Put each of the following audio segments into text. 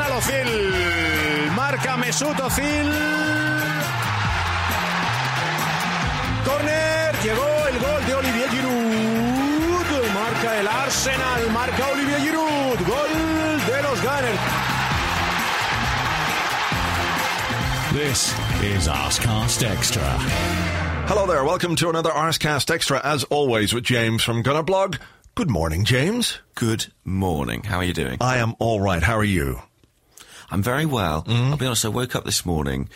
Arsenal Ozil. Marca Mesut Ozil. Corner, llegó el gol de Olivier Giroud. Marca el Arsenal, marca Olivier Giroud. Gol de los Gunners. This is Arsecast Extra. Hello there, welcome to another Arsecast Extra, as always, with James from Gunner Blog. Good morning, James. Good morning. How are you doing? I am all right. How are you? I'm very well. Mm-hmm. I'll be honest. I woke up this morning.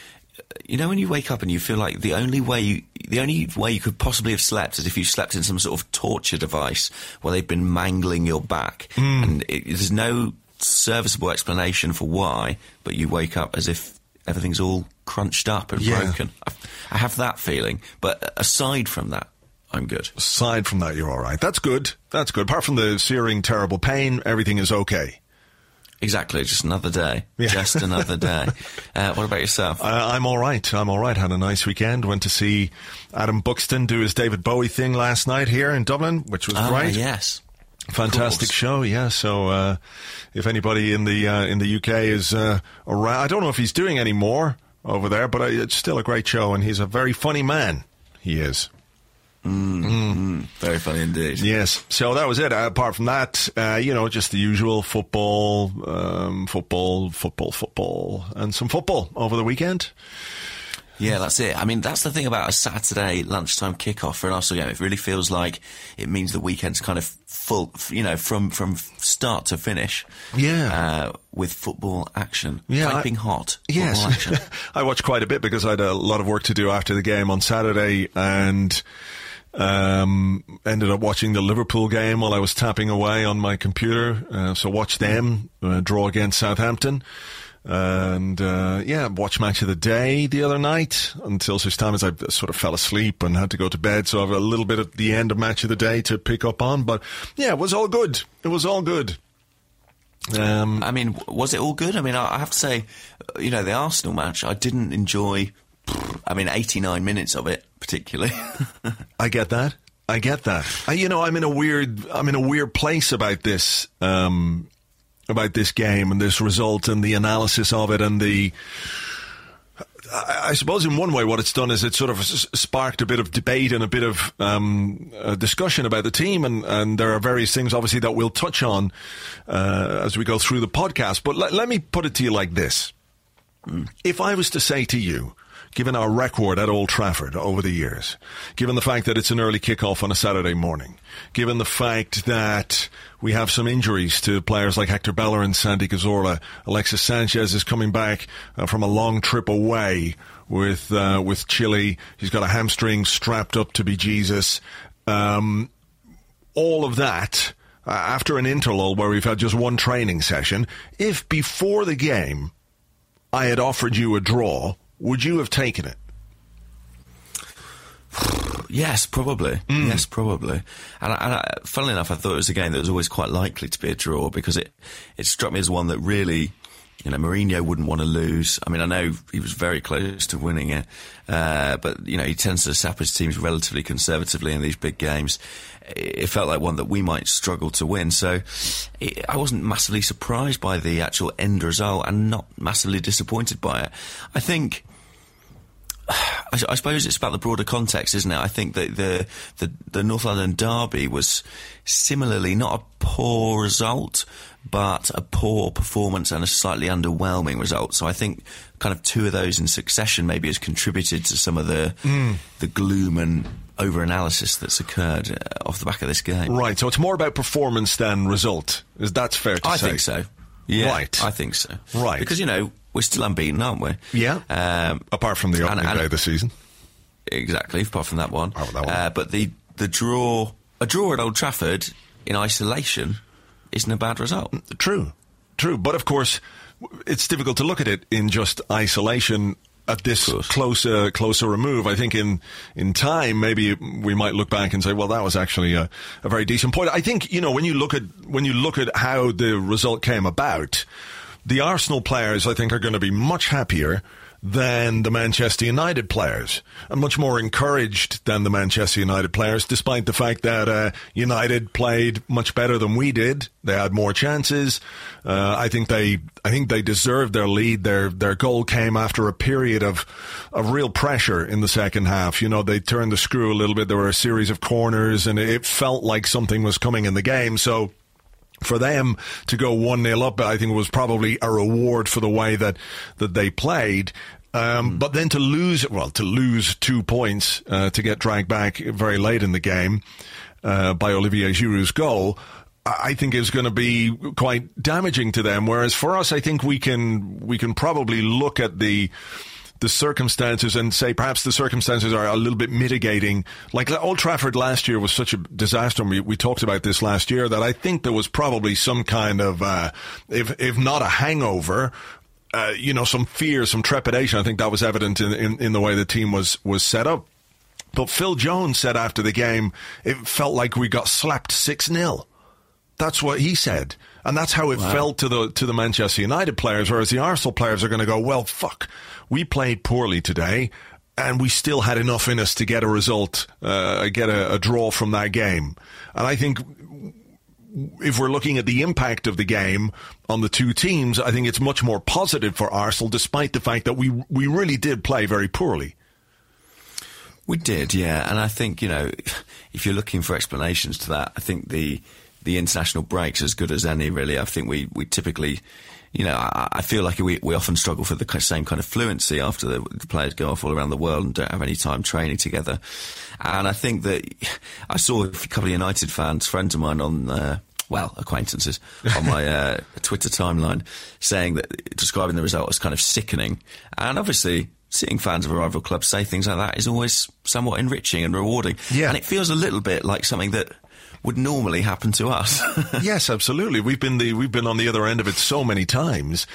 You know when you wake up and you feel like the only way you, the only way you could possibly have slept is if you slept in some sort of torture device where they've been mangling your back, Mm. and it, there's no serviceable explanation for why, but you wake up as if everything's all crunched up and Yeah. broken. I, I have that feeling, but aside from that, I'm good. Aside from that, you're all right. That's good. That's good. Apart from the searing, terrible pain, everything is okay. Exactly, just another day. Yeah. Just another day. Uh, what about yourself? Uh, I'm all right. I'm all right. Had a nice weekend. Went to see Adam Buxton do his David Bowie thing last night here in Dublin, which was Ah, great. yes. Fantastic show, yeah. So, uh, if anybody in the uh, in the UK is uh, around, I don't know if he's doing any more over there, but uh, it's still a great show, and he's a very funny man. He is. Very funny indeed. Yes. So that was it. Uh, apart from that, uh, you know, just the usual football, um, football, football, football, and some football over the weekend. Yeah, that's it. I mean, that's the thing about a Saturday lunchtime kickoff for an Arsenal game. It really feels like it means the weekend's kind of full, you know, from from start to finish. Yeah. uh, with football action, Yeah, I- piping hot. Yes, action. I watched quite a bit because I had a lot of work to do after the game on Saturday, and um, ended up watching the Liverpool game while I was tapping away on my computer. Uh, so watched them uh, draw against Southampton. And uh, yeah, watched match of the day the other night until such time as I sort of fell asleep and had to go to bed. So I have a little bit at the end of match of the day to pick up on. But yeah, it was all good. It was all good. Um, I mean, was it all good? I mean, I I have to say, uh, you know, the Arsenal match, I didn't enjoy. I mean, 89 minutes of it particularly. I get that. I get that. I, you know, I'm in a weird, I'm in a weird place about this, um, about this game and this result and the analysis of it and the. I, I suppose in one way, what it's done is it sort of sparked a bit of debate and a bit of um, uh, discussion about the team, and, and there are various things, obviously, that we'll touch on uh, as we go through the podcast. But let, let me put it to you like this: if I was to say to you, given our record at Old Trafford over the years, given the fact that it's an early kickoff on a Saturday morning, given the fact that we have some injuries to players like Hector Bellerin, and Santi Cazorla, Alexis Sanchez is coming back uh, from a long trip away with uh, with Chile. He's got a hamstring strapped up to be Jesus. Um, all of that uh, after an interlull where we've had just one training session. If before the game I had offered you a draw, would you have taken it? Yes, probably. Mm. Yes, probably. And, I, and I, funnily enough, I thought it was a game that was always quite likely to be a draw because it it struck me as one that really, you know, Mourinho wouldn't want to lose. I mean, I know he was very close to winning it, uh, but you know, he tends to sap his teams relatively conservatively in these big games. It felt like one that we might struggle to win. So it, I wasn't massively surprised by the actual end result and not massively disappointed by it. I think. I, I suppose it's about the broader context, isn't it? I think that the, the the North London derby was similarly not a poor result, but a poor performance and a slightly underwhelming result. So I think kind of two of those in succession maybe has contributed to some of the the gloom and over analysis that's occurred uh, off the back of this game. Right, so it's more about performance than result. Is that fair to I say? think so. Yeah, Right. I think so. Right. because you know we're still unbeaten, aren't we? Yeah. Um, Apart from the and- opening and- day of the season. Exactly, apart from that one. Oh, that one. Uh, but the, the draw, a draw at Old Trafford in isolation isn't a bad result. True, true. But of course, it's difficult to look at it in just isolation at this closer closer remove. I think in in time, maybe we might look back and say, well, that was actually a, a very decent point. I think you know when you look at when you look at how the result came about, the Arsenal players, I think, are going to be much happier than the Manchester United players, and much more encouraged than the Manchester United players, despite the fact that uh, United played much better than we did. They had more chances. Uh, I think they, I think they deserved their lead. Their their goal came after a period of of real pressure in the second half. You know, they turned the screw a little bit. There were a series of corners, and it felt like something was coming in the game. So for them to go 1 0 up, I think was probably a reward for the way that, that they played. Um, mm. But then to lose, well, to lose two points uh, to get dragged back very late in the game uh, by Olivier Giroud's goal, I think is going to be quite damaging to them. Whereas for us, I think we can we can probably look at the the circumstances and say perhaps the circumstances are a little bit mitigating. Like Old Trafford last year was such a disaster. And we, we talked about this last year that I think there was probably some kind of, uh, if, if not a hangover, uh, you know, some fear, some trepidation. I think that was evident in, in, in the way the team was, was set up. But Phil Jones said after the game, it felt like we got slapped 6 0. That's what he said. And that's how it wow. felt to the to the Manchester United players, whereas the Arsenal players are going to go, well, fuck, we played poorly today, and we still had enough in us to get a result, uh, get a, a draw from that game. And I think if we're looking at the impact of the game on the two teams, I think it's much more positive for Arsenal, despite the fact that we we really did play very poorly. We did, yeah, and I think you know, if you're looking for explanations to that, I think the the international breaks as good as any. Really, I think we we typically. You know, I, I feel like we, we often struggle for the same kind of fluency after the, the players go off all around the world and don't have any time training together. And I think that I saw a couple of United fans, friends of mine on uh, well, acquaintances on my uh, Twitter timeline saying that describing the result as kind of sickening. And obviously, seeing fans of a rival club say things like that is always somewhat enriching and rewarding. Yeah. And it feels a little bit like something that would normally happen to us. yes, absolutely. We've been the we've been on the other end of it so many times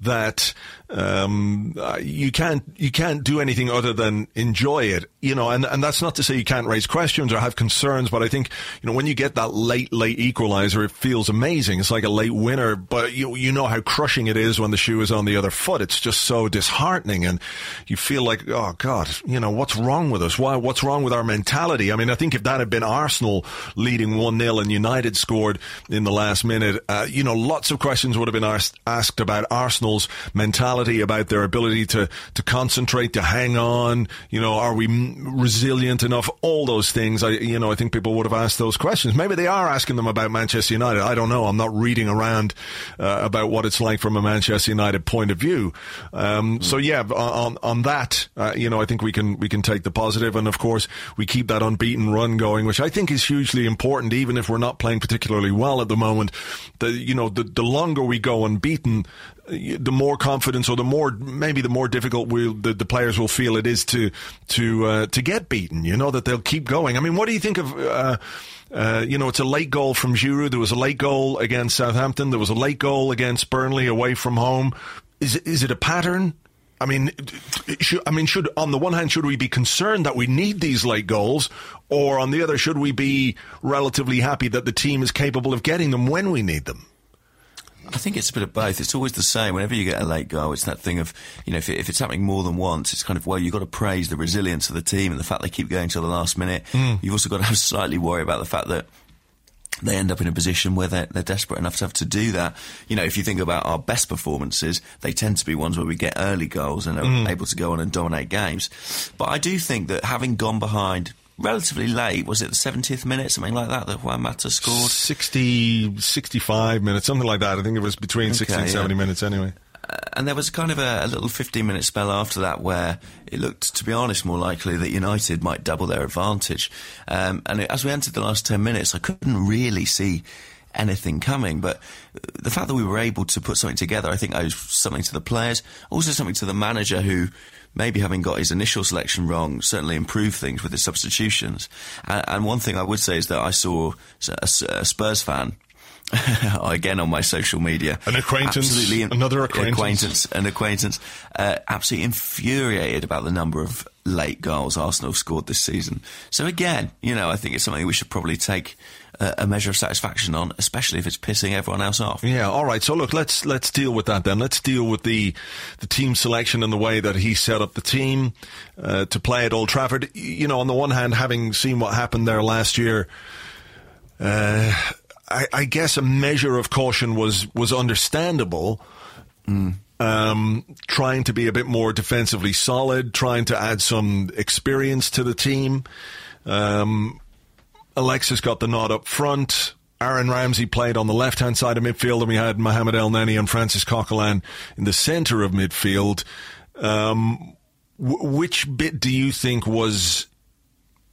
that um, you can't you can't do anything other than enjoy it, you know. And and that's not to say you can't raise questions or have concerns, but I think you know when you get that late late equalizer, it feels amazing. It's like a late winner, but you you know how crushing it is when the shoe is on the other foot. It's just so disheartening, and you feel like oh god, you know what's wrong with us? Why what's wrong with our mentality? I mean, I think if that had been Arsenal leading one 0 and United scored in the last minute, uh, you know, lots of questions would have been asked, asked about Arsenal's mentality about their ability to, to concentrate, to hang on. You know, are we resilient enough? All those things. I, you know, I think people would have asked those questions. Maybe they are asking them about Manchester United. I don't know. I'm not reading around uh, about what it's like from a Manchester United point of view. Um, mm. So yeah, on on that, uh, you know, I think we can we can take the positive, and of course we keep that unbeaten run going, which I think is hugely important, even if we're not playing particularly well at the moment. The you know the the longer we go unbeaten, the more confidence or the more maybe the more difficult will the, the players will feel it is to to uh, to get beaten. You know that they'll keep going. I mean, what do you think of? Uh, uh, you know, it's a late goal from Giroud. There was a late goal against Southampton. There was a late goal against Burnley away from home. Is is it a pattern? I mean, should, I mean, should on the one hand, should we be concerned that we need these late goals, or on the other, should we be relatively happy that the team is capable of getting them when we need them? I think it's a bit of both. It's always the same. Whenever you get a late goal, it's that thing of, you know, if, it, if it's happening more than once, it's kind of, well, you've got to praise the resilience of the team and the fact they keep going till the last minute. Mm. You've also got to have slightly worry about the fact that they end up in a position where they're, they're, desperate enough to have to do that. You know, if you think about our best performances, they tend to be ones where we get early goals and are mm. able to go on and dominate games. But I do think that having gone behind relatively late. Was it the 70th minute, something like that, that Juan Mata scored? 60, 65 minutes, something like that. I think it was between okay, 60 and 70 yeah. minutes anyway. And there was kind of a, a, little 15 minute spell after that where it looked, to be honest, more likely that United might double their advantage. Um, and as we entered the last 10 minutes, I couldn't really see anything coming. But the fact that we were able to put something together, I think owes something to the players, also something to the manager who maybe having got his initial selection wrong, certainly improved things with his substitutions. And, and one thing I would say is that I saw a, a Spurs fan again on my social media. An acquaintance, absolutely another acquaintance. acquaintance, an acquaintance, uh, absolutely infuriated about the number of late goals Arsenal scored this season. So again, you know, I think it's something we should probably take a, a measure of satisfaction on, especially if it's pissing everyone else off. Yeah, all right. So look, let's let's deal with that then. Let's deal with the the team selection and the way that he set up the team uh, to play at Old Trafford. You know, on the one hand, having seen what happened there last year. Uh, I, I, guess a measure of caution was was understandable. Mm. Um, trying to be a bit more defensively solid, trying to add some experience to the team. Um, Alexis got the nod up front. Aaron Ramsey played on the left hand side of midfield, and we had Mohamed Elneny and Francis Coquelin in the centre of midfield. Um, w- which bit do you think was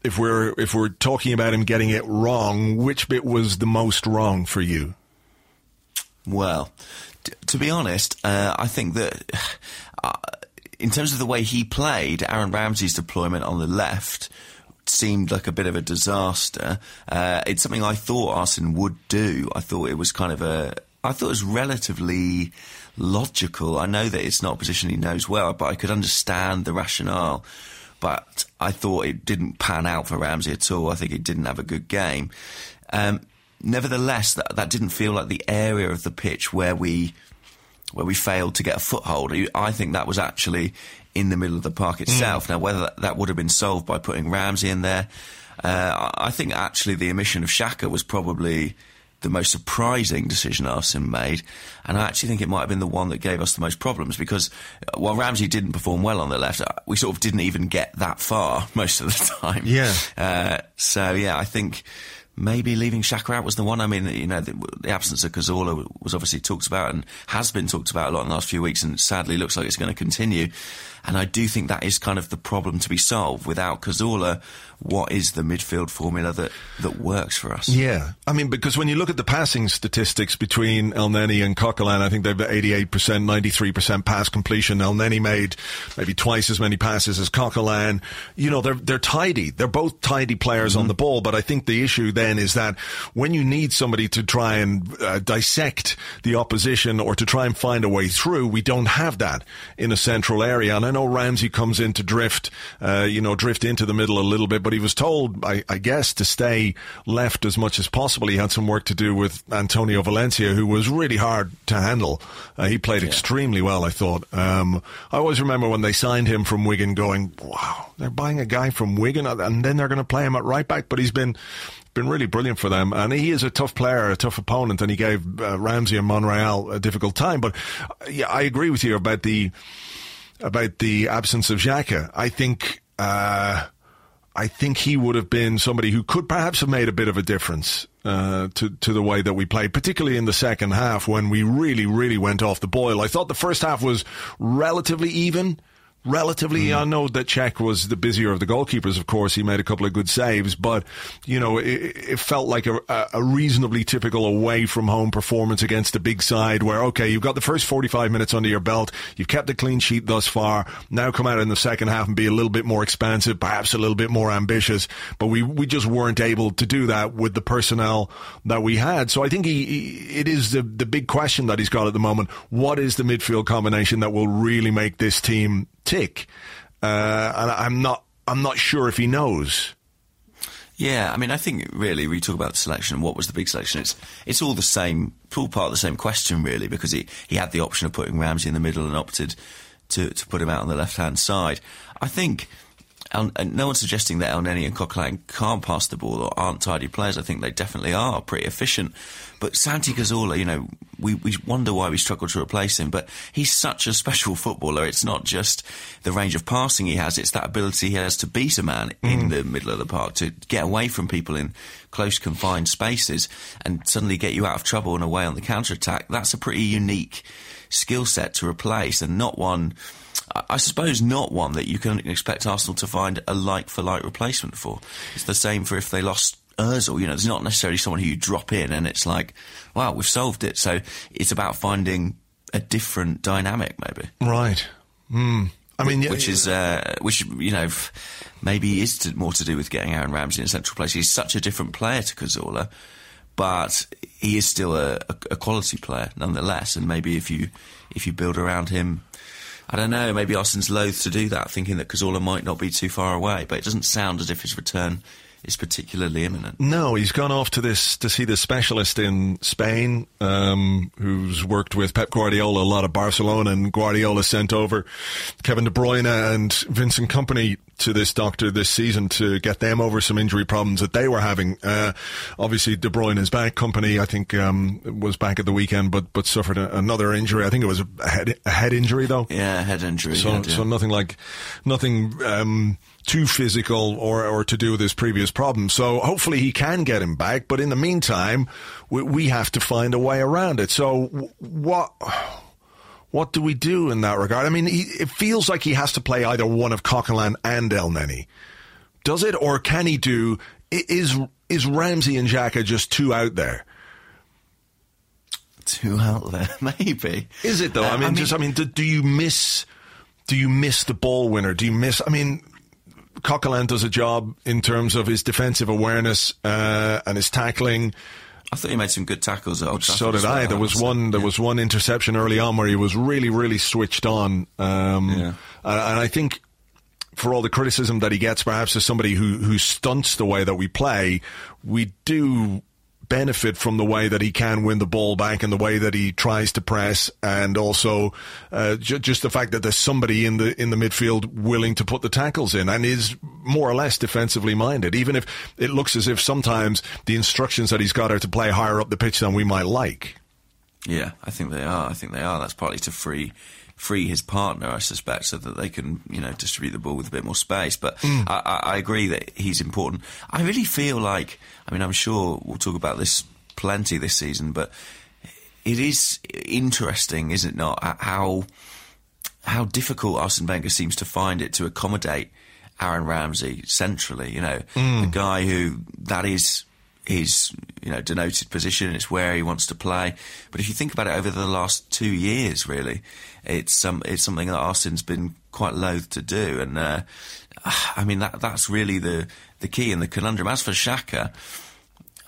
if we're if we're talking about him getting it wrong, which bit was the most wrong for you? Well, t- to be honest, uh, I think that uh, in terms of the way he played, Aaron Ramsey's deployment on the left seemed like a bit of a disaster. Uh, it's something I thought Arsene would do. I thought it was kind of a. I thought it was relatively logical. I know that it's not a position he knows well, but I could understand the rationale but I thought it didn't pan out for Ramsey at all. I think he didn't have a good game. Um, nevertheless, that, that didn't feel like the area of the pitch where we where we failed to get a foothold. I think that was actually in the middle of the park itself. Mm. Now, whether that, that, would have been solved by putting Ramsey in there, uh, I think actually the omission of Xhaka was probably the most surprising decision Arsene made, and I actually think it might have been the one that gave us the most problems because uh, while Ramsey didn't perform well on the left, uh, we sort of didn't even get that far most of the time. Yeah. Uh, so yeah, I think maybe leaving Xhaka out was the one. I mean, you know, the, the, absence of Cazorla was obviously talked about and has been talked about a lot in the last few weeks, and sadly looks like it's going to continue. And I do think that is kind of the problem to be solved. Without Cazorla, what is the midfield formula that, that works for us? Yeah. I mean, because when you look at the passing statistics between Elneny and Coquelin, I think they've 88%, 93% pass completion. Elneny made maybe twice as many passes as Coquelin. You know, they're, they're tidy. They're both tidy players mm-hmm. on the ball, but I think the issue then is that when you need somebody to try and uh, dissect the opposition or to try and find a way through, we don't have that in a central area. And I know Ramsey comes in to drift, uh, you know, drift into the middle a little bit, but he was told, I, I, guess, to stay left as much as possible. He had some work to do with Antonio Valencia, who was really hard to handle. Uh, he played yeah. extremely well, I thought. Um, I always remember when they signed him from Wigan going, wow, they're buying a guy from Wigan and then they're going to play him at right back, but he's been been really brilliant for them. And he is a tough player, a tough opponent, and he gave uh, Ramsey and Monreal a difficult time. But uh, yeah, I agree with you about the about the absence of Xhaka. I think uh, I think he would have been somebody who could perhaps have made a bit of a difference uh, to to the way that we played, particularly in the second half when we really really went off the boil. I thought the first half was relatively even relatively. Mm. I know that Cech was the busier of the goalkeepers. Of course, he made a couple of good saves, but you know, it, it felt like a, a, reasonably typical away from home performance against a big side. Where okay, you've got the first forty-five minutes under your belt, you've kept a clean sheet thus far. Now come out in the second half and be a little bit more expansive, perhaps a little bit more ambitious. But we we just weren't able to do that with the personnel that we had. So I think he, he it is the the big question that he's got at the moment. What is the midfield combination that will really make this team tick. Uh, and I'm not, I'm not sure if he knows. Yeah, I mean, I think really we talk about the selection. What was the big selection? It's it's all the same, all part of the same question, really, because he he had the option of putting Ramsey in the middle and opted to to put him out on the left hand side. I think El, no one's suggesting that El Elneny and Coquelin can't pass the ball or aren't tidy players. I think they definitely are pretty efficient. But Santi Cazorla, you know, we, we wonder why we struggle to replace him, but he's such a special footballer. It's not just the range of passing he has, it's that ability he has to beat a man mm. in the middle of the park, to get away from people in close confined spaces and suddenly get you out of trouble and away on the counter attack. That's a pretty unique skill set to replace and not one I suppose not one that you can expect Arsenal to find a like for like replacement for. It's the same for if they lost Ozil. You know, there's not necessarily someone who you drop in and it's like, wow, we've solved it. So it's about finding a different dynamic, maybe. Right. Hmm. I mean, yeah, which is uh, which you know maybe is to, more to do with getting Aaron Ramsey in a central place. He's such a different player to Cazorla, but he is still a, a, a quality player nonetheless. And maybe if you if you build around him, I don't know. Maybe Arsenal's loath to do that, thinking that Cazorla might not be too far away. But it doesn't sound as if his return is particularly imminent. No, he's gone off to this to see the specialist in Spain, um, who's worked with Pep Guardiola a lot of Barcelona, and Guardiola sent over Kevin De Bruyne and Vincent Kompany to this doctor this season to get them over some injury problems that they were having. Uh, obviously, De Bruyne is back. Kompany, I think, um, was back at the weekend, but but suffered a, another injury. I think it was a head, a head injury, though. Yeah, head injury. So, yeah, so nothing like nothing. Um, too physical or, or to do with his previous problem. So hopefully he can get him back. But in the meantime, we, we have to find a way around it. So what? What do we do in that regard? I mean, he, it feels like he has to play either one of Coquelin and Elneny. Does it, or can he do? Is is Ramsey and Xhaka just too out there? Too out there, maybe. Is it though? Uh, I, mean, I mean, just I mean, do, do you miss? Do you miss the ball winner? Do you miss? I mean, Coquelin does a job in terms of his defensive awareness uh, and his tackling. I thought he made some good tackles. At so did I. There was one. There yeah. was one interception early on where he was really, really switched on. Um, yeah. And I think for all the criticism that he gets, perhaps as somebody who who stunts the way that we play, we do benefit from the way that he can win the ball back and the way that he tries to press, and also uh, ju- just the fact that there's somebody in the in the midfield willing to put the tackles in and is more or less defensively minded, even if it looks as if sometimes the instructions that he's got are to play higher up the pitch than we might like. Yeah, I think they are. I think they are. That's partly to free free his partner, I suspect, so that they can, you know, distribute the ball with a bit more space. But mm. I, I, agree that he's important. I really feel like, I mean, I'm sure we'll talk about this plenty this season, but it is interesting, is it not, how how difficult Arsene Wenger seems to find it to accommodate Aaron Ramsey centrally. You know, mm. a guy who that is his you know denoted position. It's where he wants to play. But if you think about it over the last two years, really, it's um, it's something that Arsene's been quite loath to do. And uh, I mean that that's really the the key and the conundrum. As for Xhaka.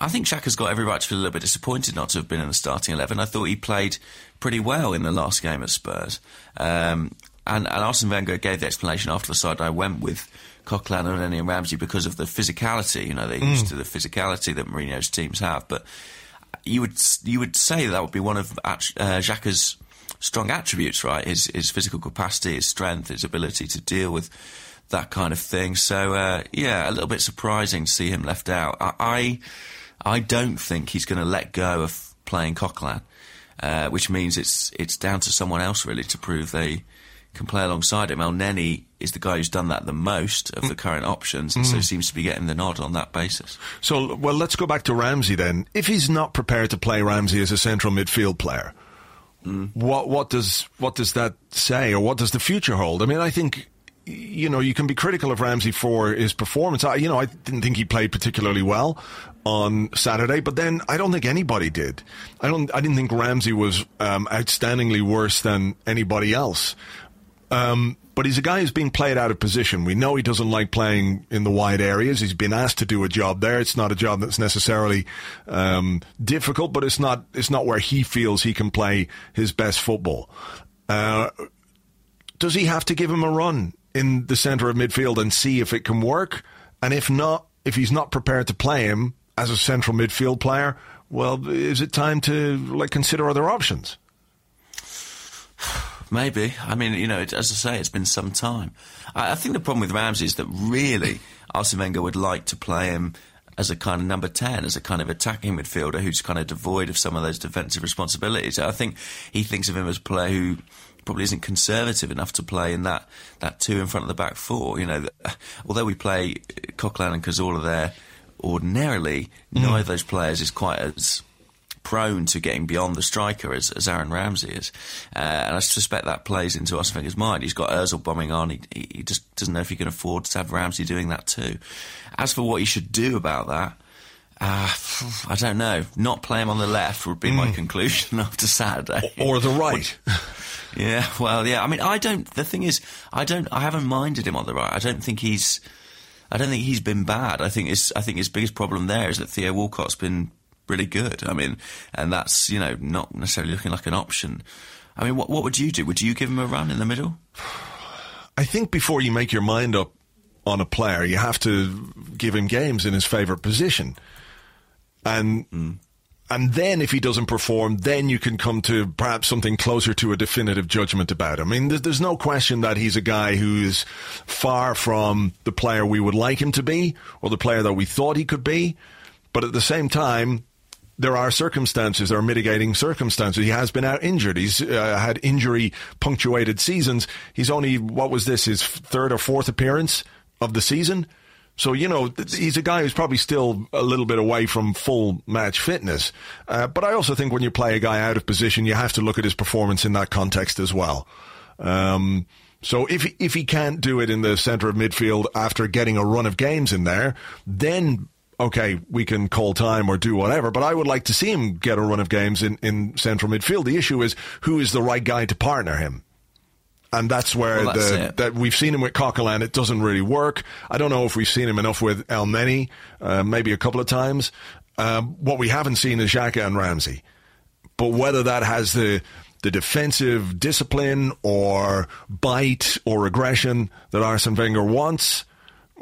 I think Xhaka's got every right to feel a little bit disappointed not to have been in the starting eleven. I thought he played pretty well in the last game at Spurs, um, and, and Arsene Wenger gave the explanation after the side I went with Coquelin and and Ramsey because of the physicality. You know, they're mm. used to the physicality that Mourinho's teams have. But you would you would say that would be one of uh, Xhaka's strong attributes, right? His his physical capacity, his strength, his ability to deal with that kind of thing. So uh, yeah, a little bit surprising to see him left out. I I, I don't think he's going to let go of playing Coquelin, uh, which means it's it's down to someone else really to prove they can play alongside him. Elneny is the guy who's done that the most of the current options, and mm. so seems to be getting the nod on that basis. So, well, let's go back to Ramsey then. If he's not prepared to play Ramsey as a central midfield player, mm. what what does what does that say, or what does the future hold? I mean, I think you know, you can be critical of Ramsey for his performance. I, you know, I didn't think he played particularly well on Saturday, but then I don't think anybody did. I don't. I didn't think Ramsey was um, outstandingly worse than anybody else. Um, but he's a guy who's being played out of position. We know he doesn't like playing in the wide areas. He's been asked to do a job there. It's not a job that's necessarily um, difficult, but it's not it's not where he feels he can play his best football. Uh, does he have to give him a run in the centre of midfield and see if it can work? And if not, if he's not prepared to play him as a central midfield player, well, is it time to like consider other options? Maybe. I mean, you know, as I say, it's been some time. I, I think the problem with Ramsey is that really Arsene Wenger would like to play him as a kind of number 10, as a kind of attacking midfielder who's kind of devoid of some of those defensive responsibilities. I think he thinks of him as a player who probably isn't conservative enough to play in that, that two in front of the back four. You know, although we play Coquelin and Cazorla there ordinarily, mm. neither of those players is quite as prone to getting beyond the striker as, as Aaron Ramsey is. Uh, and I suspect that plays into Wenger's mind. He's got Ozil bombing on. He, he just doesn't know if he can afford to have Ramsey doing that too. As for what he should do about that, uh, I don't know. Not play him on the left would be mm. my hmm. conclusion after Saturday. Or, or the right. yeah, well, yeah. I mean, I don't. The thing is, I don't. I haven't minded him on the right. I don't think he's. I don't think he's been bad. I think his. I think his biggest problem there is that Theo Walcott's been really good. I mean, and that's you know not necessarily looking like an option. I mean, what what would you do? Would you give him a run in the middle? I think before you make your mind up on a player, you have to give him games in his favourite position, and. Mm. And then, if he doesn't perform, then you can come to perhaps something closer to a definitive judgment about him. I mean, there's no question that he's a guy who is far from the player we would like him to be, or the player that we thought he could be. But at the same time, there are circumstances, there are mitigating circumstances. He has been out injured. He's uh, had injury punctuated seasons. He's only, what was this, his third or fourth appearance of the season? So, you know, he's a guy who's probably still a little bit away from full match fitness. Uh, but I also think when you play a guy out of position, you have to look at his performance in that context as well. Um, so if if he can't do it in the center of midfield after getting a run of games in there, then okay, we can call time or do whatever. But I would like to see him get a run of games in, in central midfield. The issue is who is the right guy to partner him and that's where well, that's the that we've seen him with Coquelin. It doesn't really work. I don't know if we've seen him enough with Elneny, uh, maybe a couple of times. Um, what we haven't seen is Xhaka and Ramsey, but whether that has the the defensive discipline or bite or aggression that Arsene Wenger wants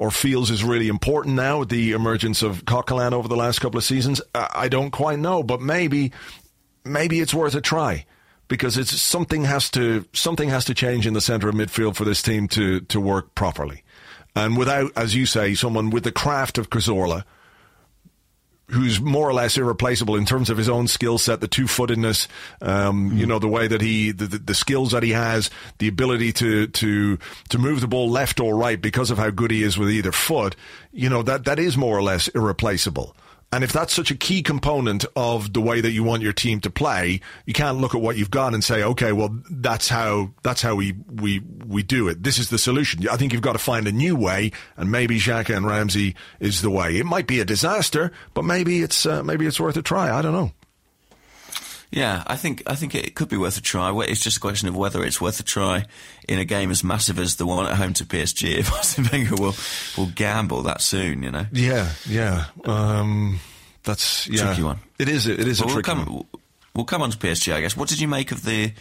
or feels is really important now with the emergence of Coquelin over the last couple of seasons, I don't quite know, but maybe maybe it's worth a try because it's something has to something has to change in the centre of midfield for this team to to work properly. And without, as you say, someone with the craft of Cazorla, who's more or less irreplaceable in terms of his own skill set, the two footedness, um, mm. you know, the way that he, the, the, skills that he has, the ability to, to, to move the ball left or right because of how good he is with either foot, you know, that, that is more or less irreplaceable. And if that's such a key component of the way that you want your team to play, you can't look at what you've got and say, okay, well, that's how, that's how we, we, we do it. This is the solution. I think you've got to find a new way and maybe Xhaka and Ramsey is the way. It might be a disaster, but maybe it's, uh, maybe it's worth a try. I don't know. Yeah, I think I think it could be worth a try. It's just a question of whether it's worth a try in a game as massive as the one at home to PSG. If Arsene Wenger will will gamble that soon, you know. Yeah, yeah. Um, that's yeah. tricky one. It is. It is well, a tricky we'll come, one. We'll come on to PSG, I guess. What did you make of the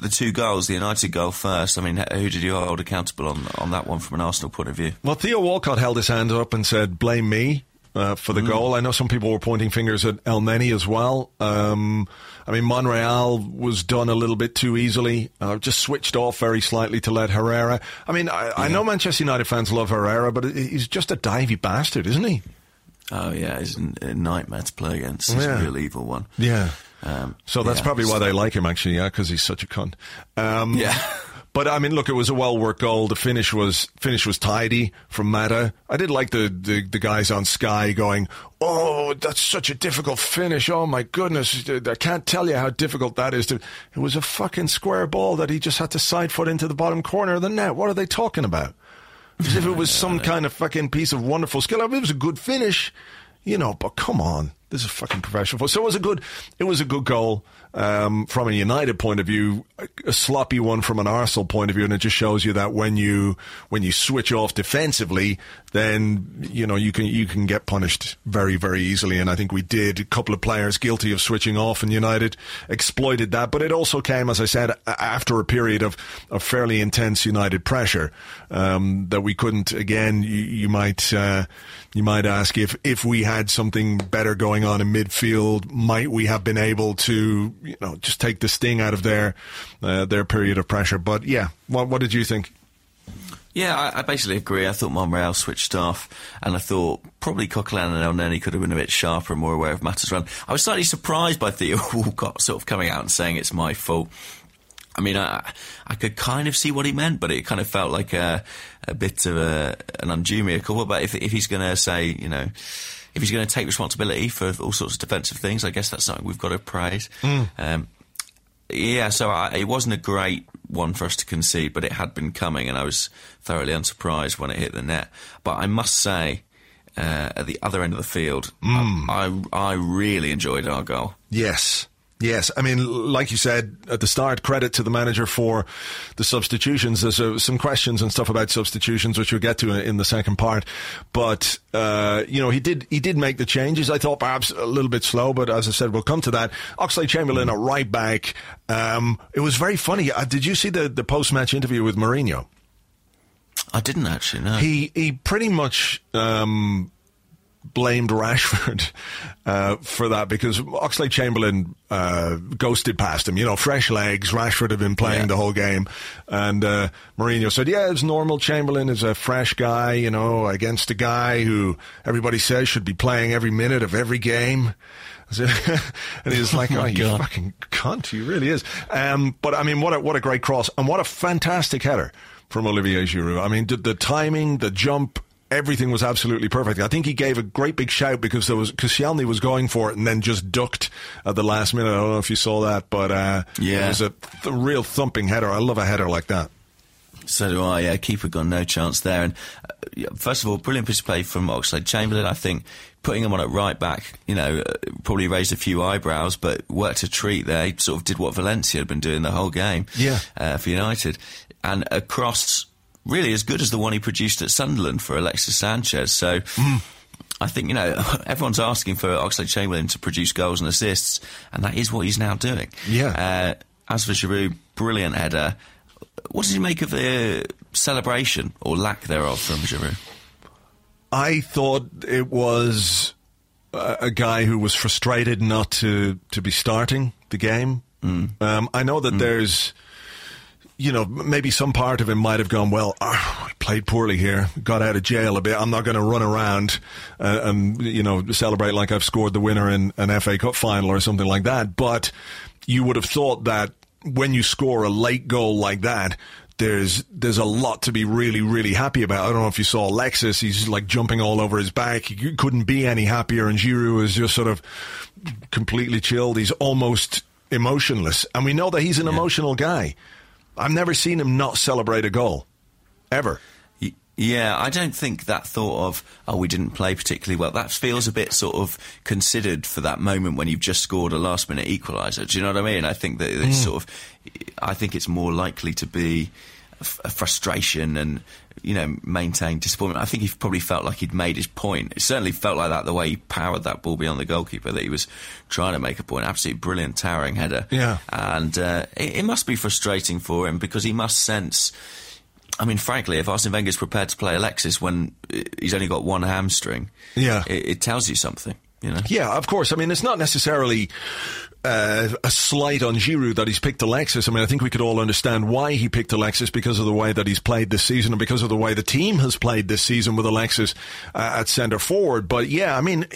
the two goals, the United goal first? I mean, who did you hold accountable on on that one from an Arsenal point of view? Well, Theo Walcott held his hand up and said, "Blame me." Uh, for the mm. goal. I know some people were pointing fingers at Elneny as well. Um, I mean, Monreal was done a little bit too easily. Uh, just switched off very slightly to let Herrera. I mean, I, yeah. I, know Manchester United fans love Herrera, but he's just a divey bastard, isn't he? Oh yeah, he's a nightmare to play against. He's yeah. a real evil one. Yeah. Um, so that's yeah, probably why they like him, actually. Yeah, because he's such a cunt. Um, yeah. But I mean, look, it was a well worked goal. The finish was finish was tidy from Mata. I did like the, the, the guys on Sky going, "Oh, that's such a difficult finish. Oh my goodness, I can't tell you how difficult that is." To it was a fucking square ball that he just had to side foot into the bottom corner of the net. What are they talking about? As if it was some kind of fucking piece of wonderful skill. I mean, it was a good finish, you know. But come on, this is fucking professional. So it was a good, it was a good goal um, from a United point of view, a, sloppy one from an Arsenal point of view, and it just shows you that when you when you switch off defensively, then you know you can you can get punished very very easily. And I think we did. A couple of players guilty of switching off, and United exploited that. But it also came, as I said, after a period of, of fairly intense United pressure um, that we couldn't. Again, you, you might uh, you might ask if if we had something better going on in midfield, might we have been able to you know just take the sting out of their uh, their period of pressure. But yeah, what what did you think? Yeah, I, I, basically agree. I thought Monreal switched off, and I thought probably Coquelin and Elneny could have been a bit sharper and more aware of Mata's run. I was slightly surprised by Theo Walcott sort of coming out and saying it's my fault. I mean, I, I could kind of see what he meant, but it kind of felt like a, a bit of a, an undue miracle. But if, if he's going to say, you know, if he's going to take responsibility for all sorts of defensive things, I guess that's something we've got to praise. Mm. Um, yeah, so I, it wasn't a great one for us to concede, but it had been coming, and I was thoroughly unsurprised when it hit the net. But I must say, uh, at the other end of the field, mm. I, I, I really enjoyed our goal. Yes, Yes, I mean, like you said at the start, credit to the manager for the substitutions. There's uh, some questions and stuff about substitutions, which we'll get to in the second part. But uh, you know, he did he did make the changes. I thought perhaps a little bit slow, but as I said, we'll come to that. Oxlade Chamberlain at right back. Um, it was very funny. Uh, did you see the the post match interview with Mourinho? I didn't actually know. He he pretty much. Um, blamed Rashford uh, for that because Oxlade Chamberlain uh, ghosted past him. You know, fresh legs. Rashford had been playing yeah. the whole game, and uh, Mourinho said, "Yeah, it's normal. Chamberlain is a fresh guy. You know, against a guy who everybody says should be playing every minute of every game." and he's like, "Oh, oh you God. fucking cunt! He really is." Um, but I mean, what a, what a great cross and what a fantastic header from Olivier Giroud. I mean, the, the timing, the jump, everything was absolutely perfect. I think he gave a great big shout because there was Koscielny was going for it and then just ducked at the last minute. I don't know if you saw that, but uh, yeah, it was a th- real thumping header. I love a header like that. So do I. Yeah, keeper got no chance there. And uh, first of all, brilliant piece of play from Oxlade Chamberlain. I think putting him on at right back, you know, uh, probably raised a few eyebrows, but worked a treat there. He sort of did what Valencia had been doing the whole game. Yeah, uh, for United, and across really as good as the one he produced at Sunderland for Alexis Sanchez. So. Mm. I think, you know, everyone's asking for Oxlade Chamberlain to produce goals and assists, and that is what he's now doing. Yeah. Uh, as for Giroud, brilliant header. What did you make of the celebration, or lack thereof, from Giroud? I thought it was a, a guy who was frustrated not to, to be starting the game. Mm. Um, I know that mm. there's you know, maybe some part of him might have gone, well, oh, I played poorly here, got out of jail a bit. I'm not going to run around uh, and, you know, celebrate like I've scored the winner in an FA Cup final or something like that. But you would have thought that when you score a late goal like that, there's there's a lot to be really really happy about. I don't know if you saw Alexis; he's like jumping all over his back. He couldn't be any happier, and Giroud is just sort of completely chilled. He's almost emotionless, and we know that he's an yeah. emotional guy. I've never seen him not celebrate a goal, ever. Yeah, I don't think that thought of, oh, we didn't play particularly well, that feels a bit sort of considered for that moment when you've just scored a last minute equaliser. Do you know what I mean? I think that it's mm. sort of, I think it's more likely to be a frustration and you know maintain disappointment. I think he probably felt like he'd made his point. It certainly felt like that the way he powered that ball beyond the goalkeeper that he was trying to make a point. Absolutely brilliant towering header. Yeah, and uh, it, it must be frustrating for him because he must sense. I mean, frankly, if Arsene Wenger's prepared to play Alexis when he's only got one hamstring, yeah, it, it tells you something. You know? Yeah, of course. I mean, it's not necessarily uh, a slight on Giroud that he's picked Alexis. I mean, I think we could all understand why he picked Alexis because of the way that he's played this season and because of the way the team has played this season with Alexis uh, at centre forward. But yeah, I mean,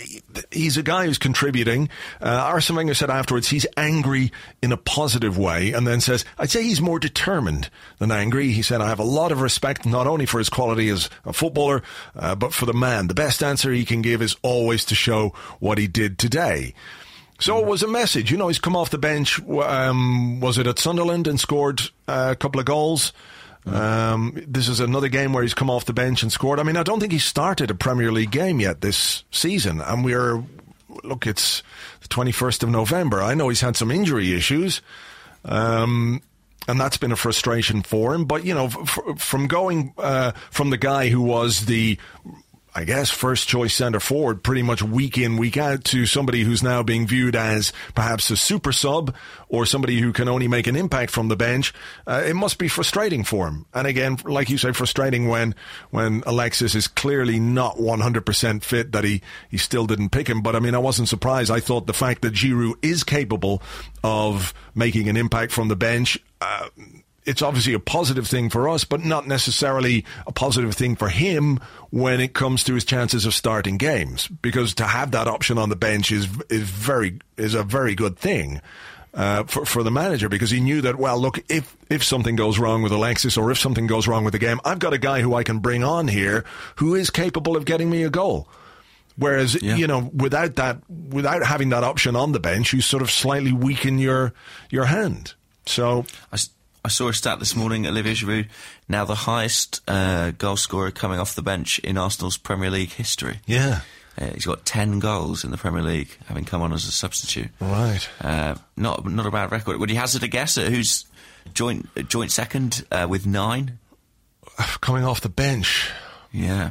he's a guy who's contributing. Uh, Arsene Wenger said afterwards he's angry in a positive way and then says, I'd say he's more determined than angry. He said, I have a lot of respect not only for his quality as a footballer, uh, but for the man. The best answer he can give is always to show what he did today. So it was a message. You know, he's come off the bench. Um, was it at Sunderland and scored a couple of goals? Um, this is another game where he's come off the bench and scored. I mean, I don't think he started a Premier League game yet this season, and we're look, it's the twenty first of November. I know he's had some injury issues, um, and that's been a frustration for him. But you know, f- from going uh, from the guy who was the I guess, first choice centre forward pretty much week in, week out to somebody who's now being viewed as perhaps a super sub or somebody who can only make an impact from the bench. Uh, it must be frustrating for him. And again, like you say, frustrating when, when Alexis is clearly not 100% fit that he, he still didn't pick him. But I mean, I wasn't surprised. I thought the fact that Giroud is capable of making an impact from the bench, uh, it's obviously a positive thing for us, but not necessarily a positive thing for him when it comes to his chances of starting games. Because to have that option on the bench is is very is a very good thing. Uh, for for the manager because he knew that well look if if something goes wrong with Alexis or if something goes wrong with the game I've got a guy who I can bring on here who is capable of getting me a goal Whereas, yeah. you know, without that, without having that option on the bench, you sort of slightly weaken your your hand. So I, I saw a stat this morning, Olivier Giroud, now the highest uh, goal scorer coming off the bench in Arsenal's Premier League history. Yeah. Uh, he's got ten goals in the Premier League, having come on as a substitute. Right. Uh, not not a bad record. Would you hazard a guess at who's joint joint second uh, with nine? Coming off the bench Yeah,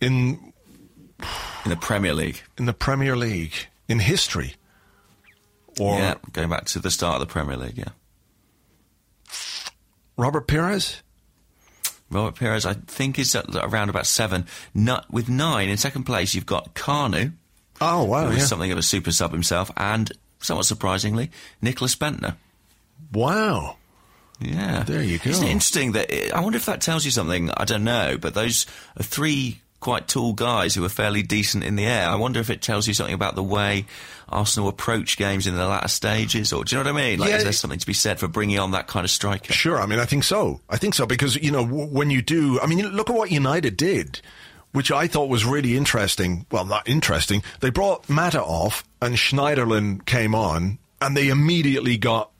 in in the Premier League. in the Premier League in history. Or yeah, going back to the start of the Premier League. Yeah, Robert Pires? Robert Pires, I think, is around about seven. Nu- with nine in second place, you've got Kanu, Oh, wow. who is yeah. something of a super sub himself, and somewhat surprisingly, Nicklas Bendtner. Wow. Yeah. There you go. Isn't it interesting that I wonder if that tells you something? I don't know, but those are three quite tall guys who are fairly decent in the air. I wonder if it tells you something about the way Arsenal approach games in the latter stages, or do you know what I mean? Like, Yeah. is there something to be said for bringing on that kind of striker? Sure, I mean, I think so. I think so because you know w- when you do, I mean, look at what United did, which I thought was really interesting. Well, not interesting. They brought Mata off, and Schneiderlin came on, and they immediately got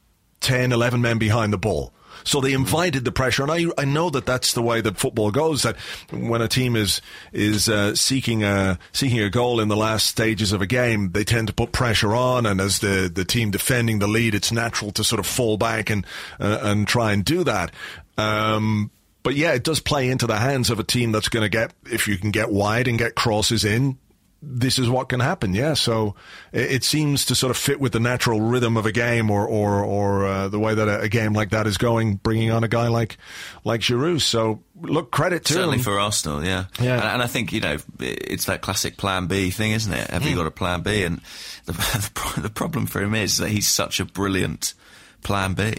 10, 11 men behind the ball. So they invited the pressure, and I I know that that's the way that football goes. That when a team is is uh, seeking a seeking a goal in the last stages of a game, they tend to put pressure on, and as the the team defending the lead, it's natural to sort of fall back and uh, and try and do that. Um, but yeah, it does play into the hands of a team that's going to get if you can get wide and get crosses in. This is what can happen, yeah. So it, it seems to sort of fit with the natural rhythm of a game, or or or uh, the way that a, game like that is going, bringing on a guy like like Giroud. So look, credit to Certainly him. for Arsenal, yeah. Yeah. And, and I think, you know, it's that classic plan B thing, isn't it? Have Hmm. you got a plan B? And the, the, the problem for him is that he's such a brilliant plan B.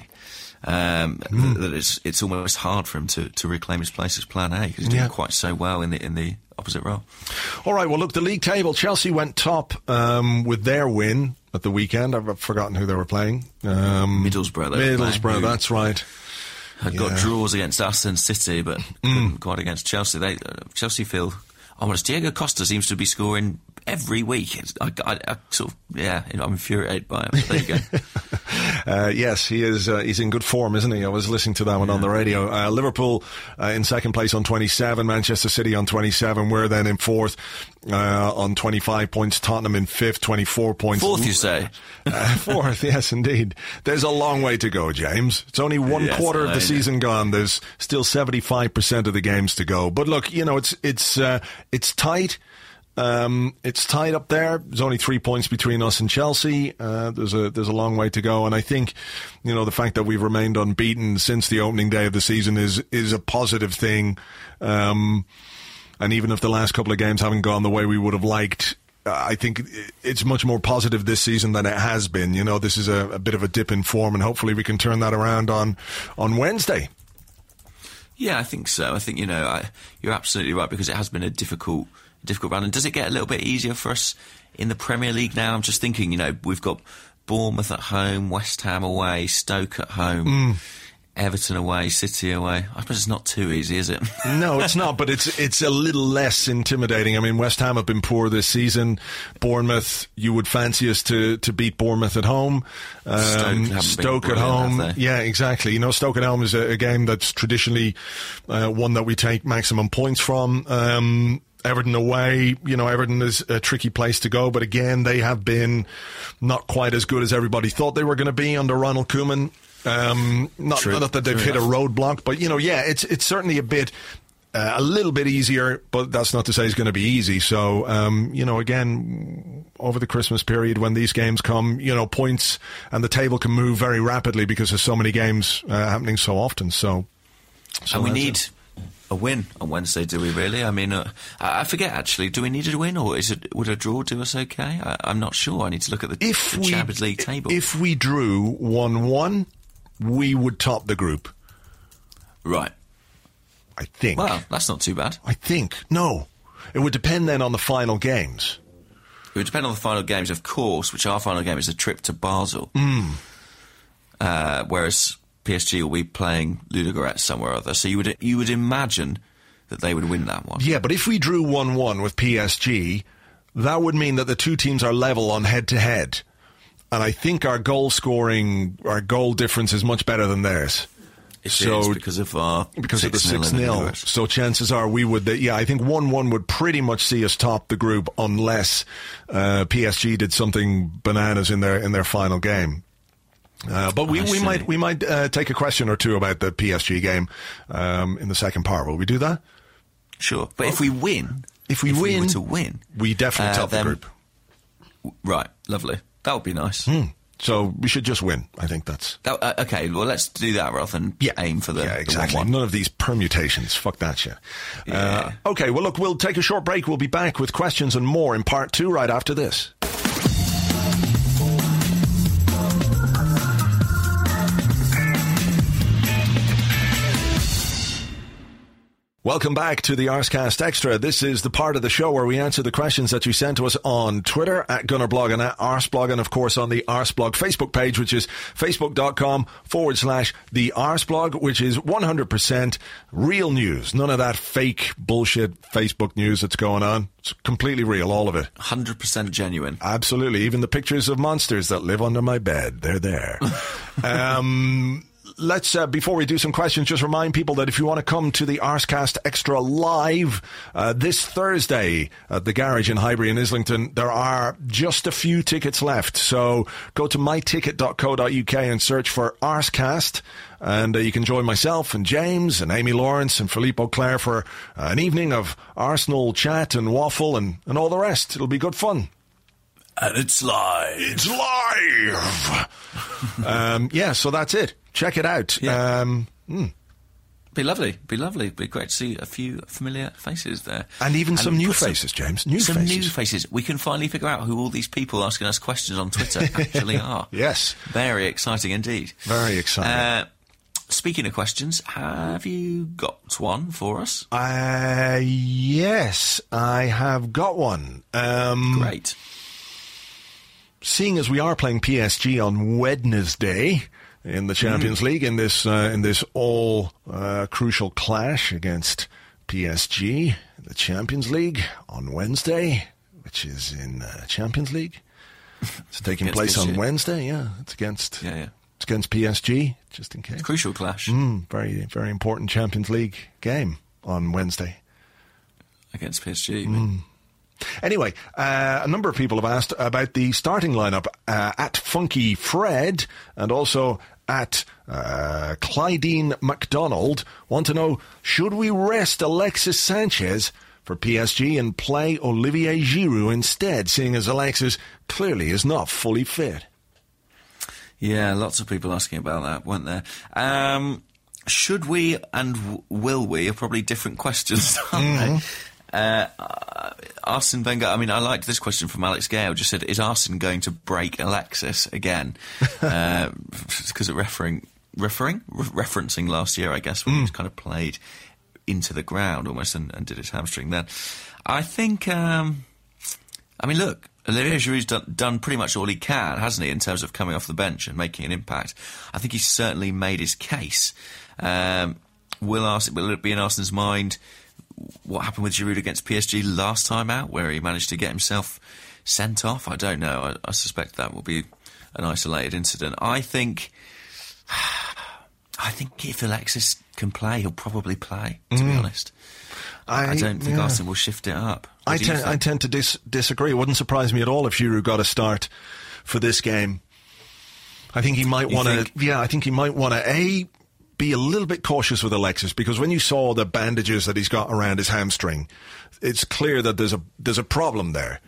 Um, Hmm. that it's it's almost hard for him to, to reclaim his place as plan A because he's Yeah. doing quite so well in the in the opposite row. All right, well, look, the league table. Chelsea went top um, with their win at the weekend. I've forgotten who they were playing. Um, Middlesbrough, they Middlesbrough, playing, that's right. Had got draws against us and City, but couldn't quite against Chelsea. They uh, Chelsea feel almost Diego Costa seems to be scoring every week. I, I, I, sort of, yeah, I'm infuriated by him. But there you go. Uh, yes, he is. Uh, he's in good form, isn't he? I was listening to that one on the radio. Uh, Liverpool uh, in second place on 27. Manchester City on 27. We're then in fourth uh, on 25 points. Tottenham in fifth, 24 points. Fourth, you say? Uh, fourth, yes, indeed. There's a long way to go, James. It's only one Yes, quarter of the season gone. There's still 75% of the games to go. But look, you know, it's it's uh, it's tight. Um, it's tied up there. There's only three points between us and Chelsea. Uh, there's a there's a long way to go, and I think, you know, the fact that we've remained unbeaten since the opening day of the season is is a positive thing. Um, and even if the last couple of games haven't gone the way we would have liked, I think it's much more positive this season than it has been. You know, this is a, a bit of a dip in form, and hopefully we can turn that around on on Wednesday. Yeah, I think so. I think you know I, you're absolutely right because it has been a difficult, difficult run. And does it get a little bit easier for us in the Premier League now? I'm just thinking, you know, we've got Bournemouth at home, West Ham away, Stoke at home, Everton away, City away. I suppose it's not too easy, is it? No, it's not, but it's it's a little less intimidating. I mean, West Ham have been poor this season. Bournemouth, you would fancy us to, to beat Bournemouth at home. Um, Stoke Stoke at home, yeah, exactly. You know, Stoke at home is a, a game that's traditionally uh, one that we take maximum points from. Um, Everton away, you know, Everton is a tricky place to go, but again, they have been not quite as good as everybody thought they were going to be under Ronald Koeman. Um, not, True. not that they've True hit a roadblock, but you know, yeah, it's it's certainly a bit. Uh, a little bit easier, but that's not to say it's going to be easy. So, um, you know, again, over the Christmas period when these games come, you know, points and the table can move very rapidly because there's so many games uh, happening so often. So, so and we need it. A win on Wednesday, do we really? I mean, uh, I forget actually. Do we need a win, or is it would a draw do us okay? I, I'm not sure. I need to look at the, if the we Champions League table. if we drew one one, we would top the group. right. I think. Well, that's not too bad. I think no. It would depend then on the final games. It would depend on the final games, of course, which our final game is a trip to Basel. Uh, whereas PSG will be playing Ludogorets somewhere or other. So you would you would imagine that they would win that one. Yeah, but if we drew 1 1 with PSG, that would mean that the two teams are level on head to head. And I think our goal scoring, our goal difference is much better than theirs. It so because of our because of the 6-0 six in the 0 US. So chances are we would. Yeah, I think one one would pretty much see us top the group unless uh, PSG did something bananas in their in their final game. Uh, but we, we might we might uh, take a question or two about the PSG game um, in the second part. Will we do that? Sure, but if we win, If we were win, to win, We definitely uh, top the then- group. Right, lovely. That would be nice. So we should just win. I think that's That- uh, okay, well, let's do that rather than yeah. aim for the, yeah the exactly. 1-1. None of these permutations. Fuck that shit. Yeah. Uh, okay, well look, we'll take a short break. We'll be back with questions and more in part two right after this. Welcome back to the Arsecast Extra. This is the part of the show where we answer the questions that you sent to us on Twitter at Gunnerblog and at Arseblog and of course on the Arseblog Facebook page, which is facebook.com forward slash the Arseblog, which is 100% real news. None of that fake bullshit Facebook news that's going on. It's completely real, all of it. 100% genuine. Absolutely. Even the pictures of monsters that live under my bed, they're there. um, let's, uh, before we do some questions, just remind people that if you want to come to the Arsecast Extra live uh, this Thursday at the garage in Highbury in Islington, there are just a few tickets left. So go to myticket.co.uk and search for Arsecast. And uh, you can join myself and James and Amy Lawrence and Philippe Auclair for uh, an evening of Arsenal chat and waffle and, and all the rest. It'll be good fun. And it's live. It's live. um, yeah, so that's it. Check it out. Yeah. Um, Be lovely. Be lovely. Be great to see a few familiar faces there. and even some new put some- faces, James. New some faces. new faces. We can finally figure out who all these people asking us questions on Twitter actually are. Yes. Very exciting indeed. Very exciting. Uh, speaking of questions, have you got one for us? Uh, yes, I have got one. Um, Great. seeing as we are playing PSG on Wednesday in the Champions League in this uh, in this all uh, crucial clash against PSG, the Champions League on Wednesday, which is in uh, Champions League. It's taking place on Wednesday. Yeah, it's against Yeah, yeah. it's against PSG. Just in case, Crucial clash Mm, very very important Champions League game on Wednesday. against PSG. mean? Anyway, uh, a number of people have asked about the starting lineup uh, at Funky Fred and also at uh, Clydeen MacDonald. Want to know should we rest Alexis Sanchez for PSG and play Olivier Giroud instead, seeing as Alexis clearly is not fully fit? Yeah, lots of people asking about that, weren't there? Um, should we and w- will we are probably different questions, aren't Mm-hmm. they? Uh, uh, Arsene Wenger, I mean, I liked this question from Alex Gale. Just said, is Arsene going to break Alexis again? Because of referring, referring, Re- referencing last year, I guess, when he was kind of played into the ground almost and, and did his hamstring then. I think, um, I mean, look, Olivier Giroud's done, done pretty much all he can, hasn't he, in terms of coming off the bench and making an impact. I think he's certainly made his case. Um, will, Ars- will it be in Arsenal's mind what happened with Giroud against PSG last time out, where he managed to get himself sent off? I don't know. I, I suspect that will be an isolated incident. I think. I think if Alexis can play, he'll probably play. To be mm. honest, I, don't think yeah. Arsenal will shift it up. What I tend, I tend to dis- disagree. It wouldn't surprise me at all if Giroud got a start for this game. I think he might want to. Yeah, I think he might want to a be a little bit cautious with Alexis because when you saw the bandages that he's got around his hamstring, it's clear that there's a there's a problem there.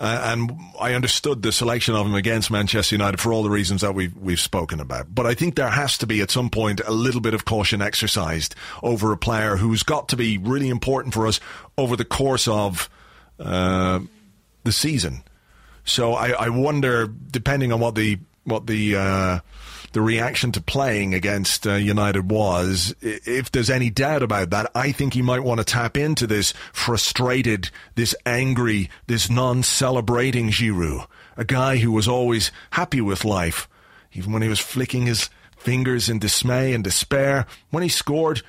Uh, and I understood the selection of him against Manchester United for all the reasons that we've we've spoken about. But I think there has to be at some point a little bit of caution exercised over a player who's got to be really important for us over the course of uh, the season. So I, I wonder, depending on what the what the uh, the reaction to playing against uh, United was. If there's any doubt about that, I think he might want to tap into this frustrated, this angry, this non-celebrating Giroud, a guy who was always happy with life, even when he was flicking his fingers in dismay and despair. When he scored,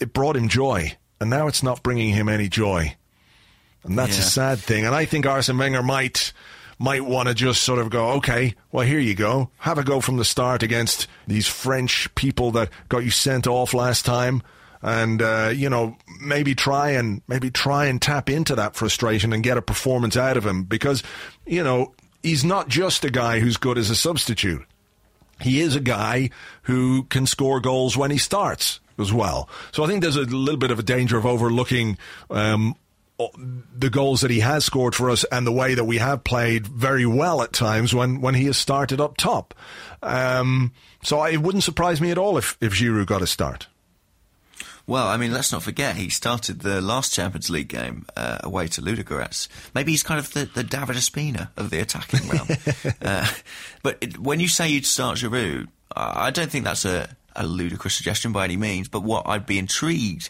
it brought him joy, and now it's not bringing him any joy. And that's a sad thing. And I think Arsene Wenger might might want to just sort of go, okay, well, here you go. Have a go from the start against these French people that got you sent off last time. And, uh, you know, maybe try and, maybe try and tap into that frustration and get a performance out of him because, you know, he's not just a guy who's good as a substitute. He is a guy who can score goals when he starts as well. So I think there's a little bit of a danger of overlooking um, the goals that he has scored for us and the way that we have played very well at times when, when he has started up top. Um, so it wouldn't surprise me at all if, if Giroud got a start. Well, I mean, let's not forget he started the last Champions League game uh, away to Ludogorets. Maybe he's kind of the, the David Ospina of the attacking realm. uh, but it, when you say you'd start Giroud, I don't think that's a, a ludicrous suggestion by any means. But what I'd be intrigued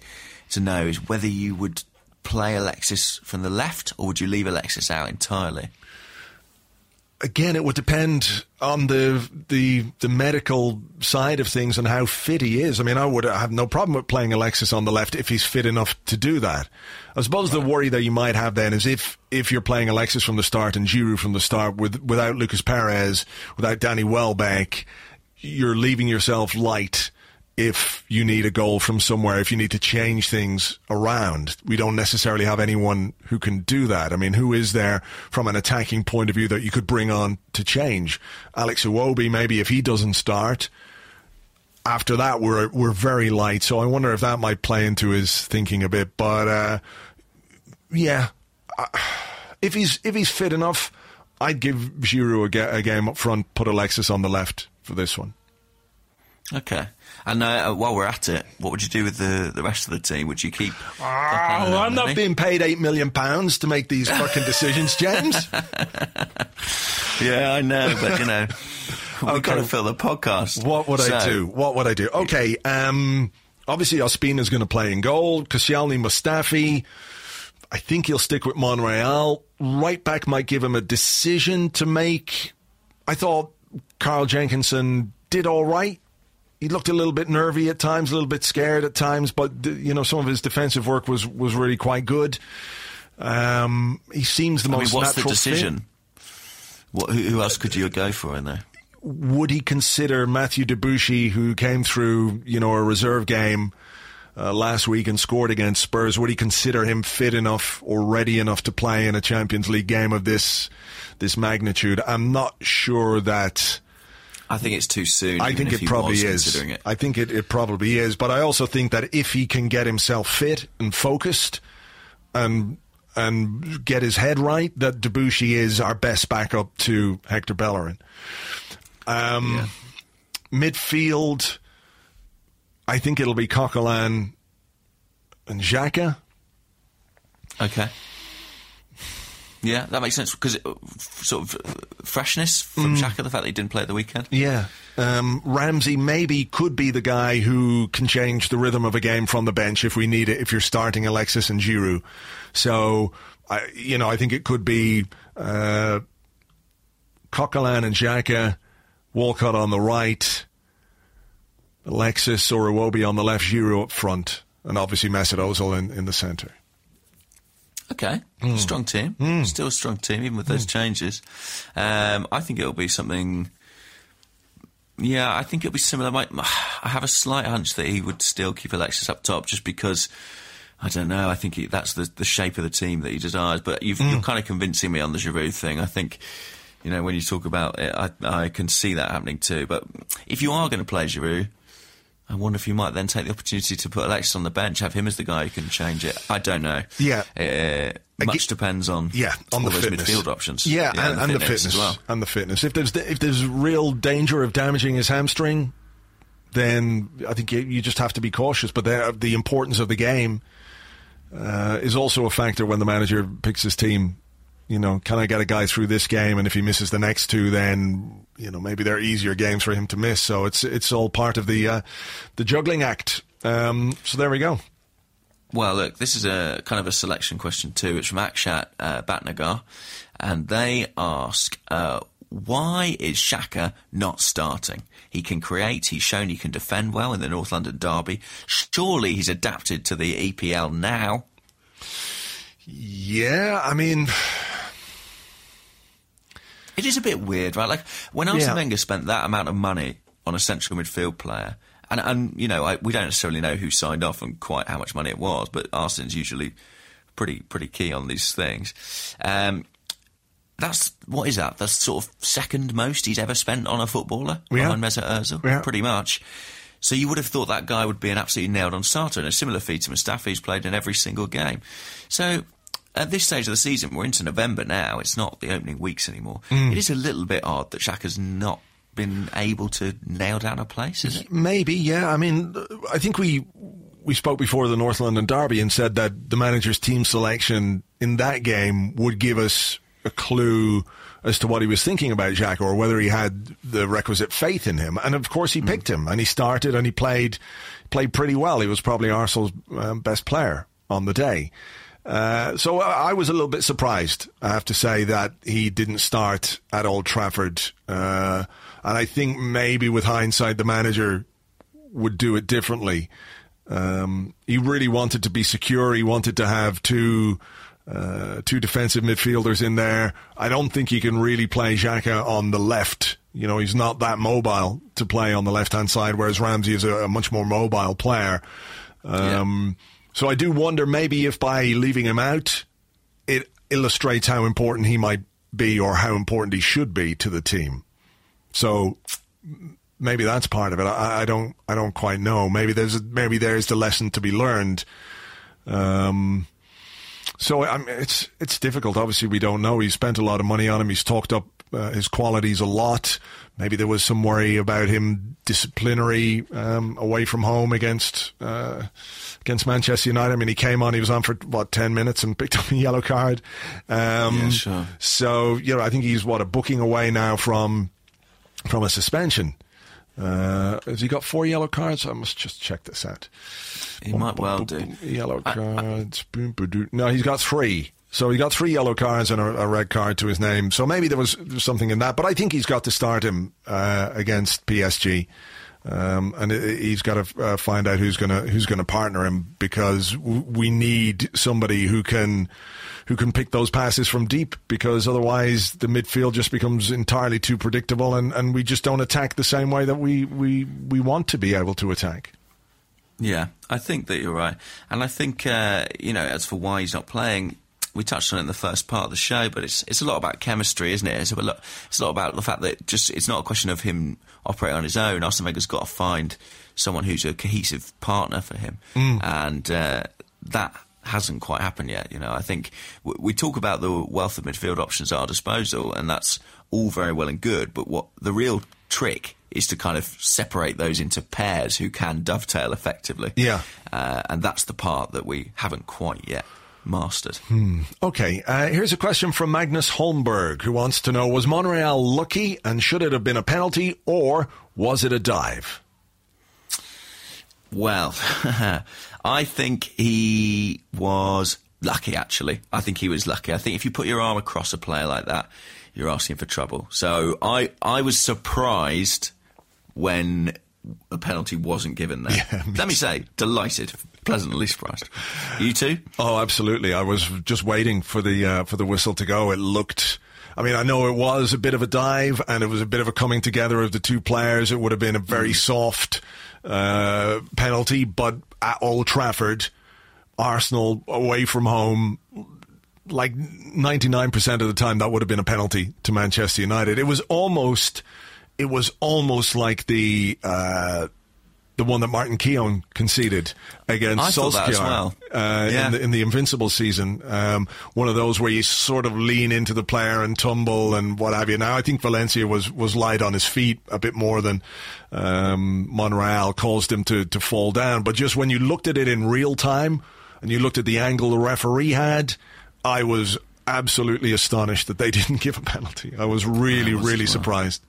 to know is whether you would play Alexis from the left or would you leave Alexis out entirely? again, it would depend on the the the medical side of things and how fit he is. I mean, I would have no problem with playing Alexis on the left if he's fit enough to do that. I suppose right. the worry that you might have then is if if you're playing Alexis from the start and Giroud from the start with without Lucas Perez, without Danny Welbeck, you're leaving yourself light if you need a goal from somewhere, if you need to change things around. We don't necessarily have anyone who can do that. I mean, who is there from an attacking point of view that you could bring on to change? Alex Iwobi, maybe if he doesn't start. After that, we're we're very light, so I wonder if that might play into his thinking a bit. But uh, yeah, if he's if he's fit enough, I'd give Giroud a game up front, put Alexis on the left for this one. Okay. And uh, while we're at it, what would you do with the, the rest of the team? Would you keep? Oh, I'm not being paid eight million pounds to make these fucking decisions, James. yeah, I know, but you know, we've okay. got to fill the podcast. What would so. I do? What would I do? Okay, um, obviously Ospina's going to play in goal. Koscielny, Mustafi. I think he'll stick with Monreal. Right back might give him a decision to make. I thought Carl Jenkinson did all right he looked a little bit nervy at times, a little bit scared at times, but you know some of his defensive work was was really quite good. Um, he seems the I most. Mean, what's the decision? What, who, who, else could you go for in there? Would he consider Matthew Debuchy, who came through, you know, a reserve game uh, last week and scored against Spurs? Would he consider him fit enough or ready enough to play in a Champions League game of this this magnitude? I'm not sure that I think it's too soon. I think it probably is. It. I think it, it probably is. But I also think that if he can get himself fit and focused and and get his head right, that Debuchy is our best backup to Hector Bellerin. Um, yeah. Midfield, I think it'll be Coquelin and Xhaka. Okay. Yeah, that makes sense because sort of freshness from mm. Xhaka, the fact that he didn't play at the weekend. Yeah, um, Ramsey maybe could be the guy who can change the rhythm of a game from the bench if we need it. If you're starting Alexis and Giroud, so I, you know, I think it could be uh, Coquelin and Xhaka, Walcott on the right, Alexis or Iwobi on the left, Giroud up front, and obviously Mesut Ozil in, in the centre. Okay, mm. strong team. Mm. Still a strong team, even with those mm. changes. Um, I think it'll be something. Yeah, I think it'll be similar. I have a slight hunch that he would still keep Alexis up top, just because. I don't know. I think he, that's the, the shape of the team that he desires. But you are mm. kind of convincing me on the Giroud thing. I think, you know, when you talk about it, I, I can see that happening too. But if you are going to play Giroud, I wonder if you might then take the opportunity to put Alexis on the bench, have him as the guy who can change it. I don't know. Yeah, uh, much depends on yeah on the fitness. midfield options. Yeah, yeah and, and, the fitness, as well. and the fitness. If there's if there's real danger of damaging his hamstring, then I think you, you just have to be cautious. But the, the importance of the game uh, is also a factor when the manager picks his team you know, can I get a guy through this game? And if he misses the next two, then you know maybe they're easier games for him to miss. So it's it's all part of the uh, the juggling act. Um, so there we go. Well, look, this is a kind of a selection question too. It's from Akshat uh, Batnagar, and they ask. Uh, why is Xhaka not starting? He can create, he's shown he can defend well in the North London derby. Surely he's adapted to the EPL now. Yeah, I mean, It is a bit weird, right? Like when Arsene Yeah. Wenger spent that amount of money on a central midfield player, and and you know I, we don't necessarily know who signed off and quite how much money it was, but Arsene's usually pretty pretty key on these things. Um, that's what is that? That's sort of second most he's ever spent on a footballer Yeah. behind Mesut Ozil, Yeah. pretty much. So you would have thought that guy would be an absolutely nailed on starter, and a similar feat to Mustafi, who's played in every single game. So at this stage of the season, we're into November now. It's not the opening weeks anymore. Mm. It is a little bit odd that Xhaka's not been able to nail down a place, is it? Maybe, yeah. I mean, I think we we spoke before the North London Derby and said that the manager's team selection in that game would give us a clue as to what he was thinking about Jack or whether he had the requisite faith in him. And of course, he picked him and he started and he played played pretty well. He was probably Arsenal's um, best player on the day. Uh, so I was a little bit surprised, I have to say, that he didn't start at Old Trafford. Uh, and I think maybe with hindsight, the manager would do it differently. Um, he really wanted to be secure. He wanted to have two uh, two defensive midfielders in there. I don't think he can really play Xhaka on the left. You know, he's not that mobile to play on the left hand side, whereas Ramsey is a, a much more mobile player. Um, So I do wonder maybe if by leaving him out, it illustrates how important he might be or how important he should be to the team. So maybe that's part of it. I, I don't. I don't quite know. Maybe there's maybe there's the lesson to be learned. Um, so I mean, it's it's difficult. Obviously, we don't know. He spent a lot of money on him. He's talked up uh, his qualities a lot. Maybe there was some worry about him disciplinary um, away from home against uh, against Manchester United. I mean, he came on. He was on for what ten minutes and picked up a yellow card. Um, Yeah, sure. So you know, I think he's what a booking away now from from a suspension. Uh, has he got four yellow cards? I must just check this out. He might well do. Yellow cards. boom, ba-doo. No, he's got three. So he got three yellow cards and a, a red card to his name. So maybe there was, there was something in that. But I think he's got to start him uh, against PSG. Um, and he's got to uh, find out who's gonna who's gonna partner him because we need somebody who can who can pick those passes from deep because otherwise the midfield just becomes entirely too predictable and, and we just don't attack the same way that we, we, we want to be able to attack. Yeah, I think that you're right, and I think uh, you know as for why he's not playing, we touched on it in the first part of the show, but it's it's a lot about chemistry, isn't it? It's a lot, it's a lot about the fact that just it's not a question of him operating on his own. Arsene Wenger's got to find someone who's a cohesive partner for him, and uh, that hasn't quite happened yet. You know, I think w- we talk about the wealth of midfield options at our disposal, and that's all very well and good. But what the real trick is to kind of separate those into pairs who can dovetail effectively. Yeah. uh, and that's the part that we haven't quite yet mastered. Okay, uh, here's a question from Magnus Holmberg who wants to know Was Monreal lucky and should it have been a penalty or was it a dive? Well, I think he was lucky, actually. I think he was lucky. I think if you put your arm across a player like that, you're asking for trouble. So I, I was surprised when a penalty wasn't given there. Yeah, me Let me say, delighted, pleasantly surprised. You too? Oh, absolutely. I was just waiting for the uh, for the whistle to go. It looked. I mean, I know it was a bit of a dive, and it was a bit of a coming together of the two players. It would have been a very soft uh, penalty, but at Old Trafford, Arsenal away from home, like ninety nine percent of the time, that would have been a penalty to Manchester United. It was almost, it was almost like the. Uh, the one that Martin Keown conceded against I thought that as Solskjaer well. uh, Yeah. in, the, in the Invincible season. Um, one of those where you sort of lean into the player and tumble and what have you. Now, I think Valencia was, was light on his feet a bit more than um, Monreal caused him to, to fall down. But just when you looked at it in real time and you looked at the angle the referee had, I was absolutely astonished that they didn't give a penalty. I was really, was really surprised.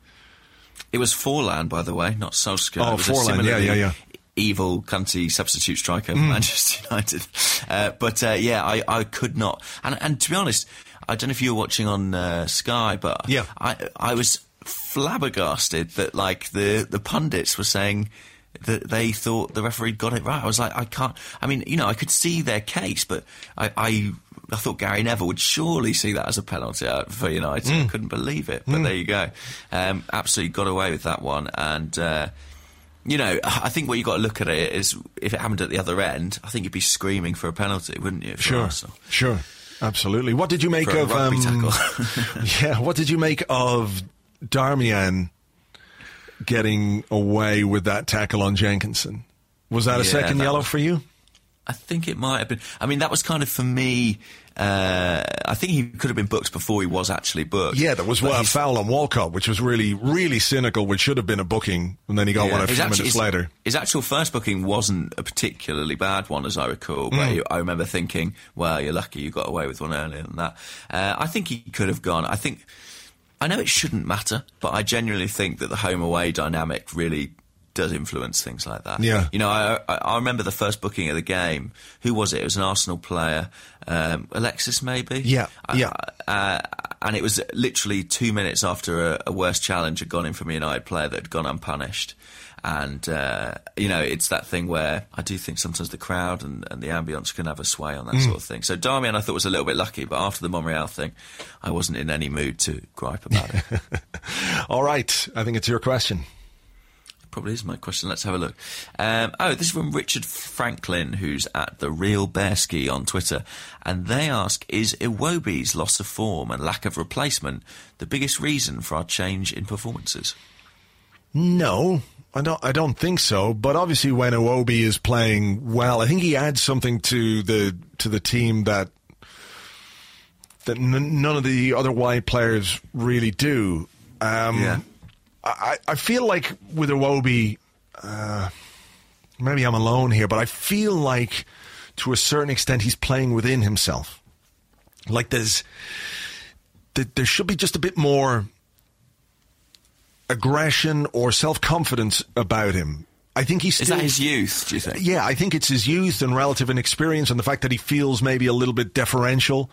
It was Forlan, by the way, not Solskjaer. Oh, Forlan, yeah, yeah, yeah. Evil, cunty substitute striker for Manchester United. Uh, but uh, yeah, I, I could not. And, and to be honest, I don't know if you were watching on uh, Sky, but Yeah. I I was flabbergasted that like the the pundits were saying that they thought the referee got it right. I was like, I can't. I mean, you know, I could see their case, but I, I, I thought Gary Neville would surely see that as a penalty for United. I couldn't believe it, but there you go. Um, absolutely got away with that one, and. Uh, you know, I think what you've got to look at it is if it happened at the other end, I think you'd be screaming for a penalty, wouldn't you? Sure, Arsenal? sure, absolutely. What did you make of um, yeah, what did you make of Darmian getting away with that tackle on Jenkinson? Was that a Yeah, second that yellow was- for you? I think it might have been. I mean, that was kind of for me. Uh, I think he could have been booked before he was actually booked. Yeah, there was a foul on Walcott, which was really, really cynical, which should have been a booking, and then he got Yeah. one a few minutes his- later. His actual first booking wasn't a particularly bad one, as I recall. But Mm. I remember thinking, "Well, you're lucky you got away with one earlier than that." Uh, I think he could have gone. I think. I know it shouldn't matter, but I genuinely think that the home away dynamic really does influence things like that. Yeah. You know, I, I, I remember the first booking of the game. Who was it? It was an Arsenal player, um, Alexis, maybe. Yeah, yeah. Uh, and it was literally two minutes after a, a worse challenge had gone in from a United player that had gone unpunished. And, uh, you know, it's that thing where I do think sometimes the crowd and, and the ambience can have a sway on that sort of thing. So Darmian, I thought, was a little bit lucky, but after the Monreal thing, I wasn't in any mood to gripe about it. All right, I think it's your question. Probably is my question. Let's have a look. Um, oh, this is from Richard Franklin, who's at the Real Bearski on Twitter, and they ask: Is Iwobi's loss of form and lack of replacement the biggest reason for our change in performances? No, I don't. I don't think so. But obviously, when Iwobi is playing well, I think he adds something to the to the team that that n- none of the other wide players really do. Um, Yeah. I, I feel like with Iwobi, uh, maybe I'm alone here, but I feel like to a certain extent he's playing within himself. Like there's there, should be just a bit more aggression or self confidence about him. I think he's Is that his youth? Do you think? yeah, I think it's his youth and relative inexperience and the fact that he feels maybe a little bit deferential.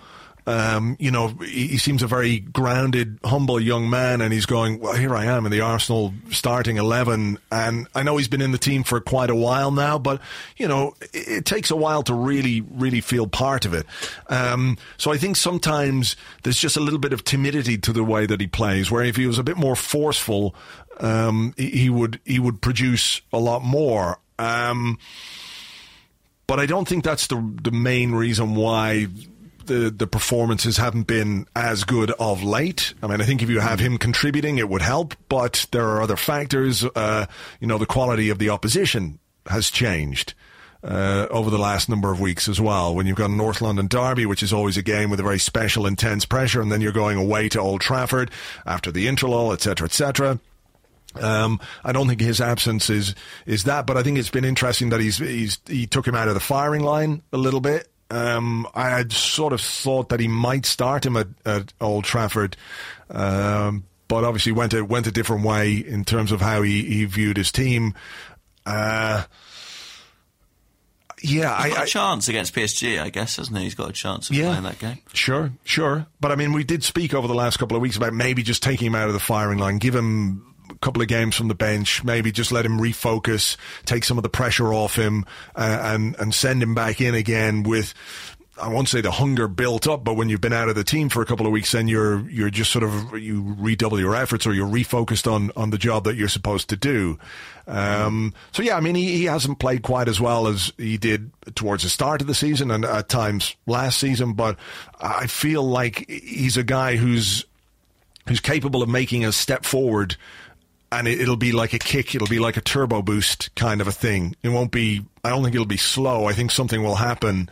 Um, you know, he, seems a very grounded, humble young man, and he's going, Well, here I am in the Arsenal starting 11. And I know he's been in the team for quite a while now, but, you know, it, it takes a while to really, really feel part of it. Um, so I think sometimes there's just a little bit of timidity to the way that he plays, where if he was a bit more forceful, um, he, he would he would produce a lot more. Um, but I don't think that's the the main reason why the the performances haven't been as good of late. I mean, I think if you have him contributing, it would help. But there are other factors. Uh, you know, the quality of the opposition has changed. Uh, over the last number of weeks as well, when you've got a North London derby, which is always a game with a very special, intense pressure, and then you're going away to Old Trafford after the interlull, etc., etc. Um, I don't think his absence is is that, but I think it's been interesting that he's he's he took him out of the firing line a little bit. Um, I had sort of thought that he might start him at, at Old Trafford, um, but obviously went a went a different way in terms of how he, he viewed his team. Uh, yeah, He's I, got a I, chance against PSG, I guess, hasn't he? He's got a chance of Yeah. playing that game. Sure, sure. But I mean, we did speak over the last couple of weeks about maybe just taking him out of the firing line, give him couple of games from the bench, maybe just let him refocus, take some of the pressure off him, uh, and and send him back in again with. I won't say the hunger built up, but when you've been out of the team for a couple of weeks, then you're you're just sort of you redouble your efforts or you're refocused on on the job that you're supposed to do. Um, so yeah, I mean he, he hasn't played quite as well as he did towards the start of the season and at times last season, but I feel like he's a guy who's who's capable of making a step forward and it, it'll be like a kick, it'll be like a turbo boost kind of a thing. It won't be, I don't think it'll be slow. I think something will happen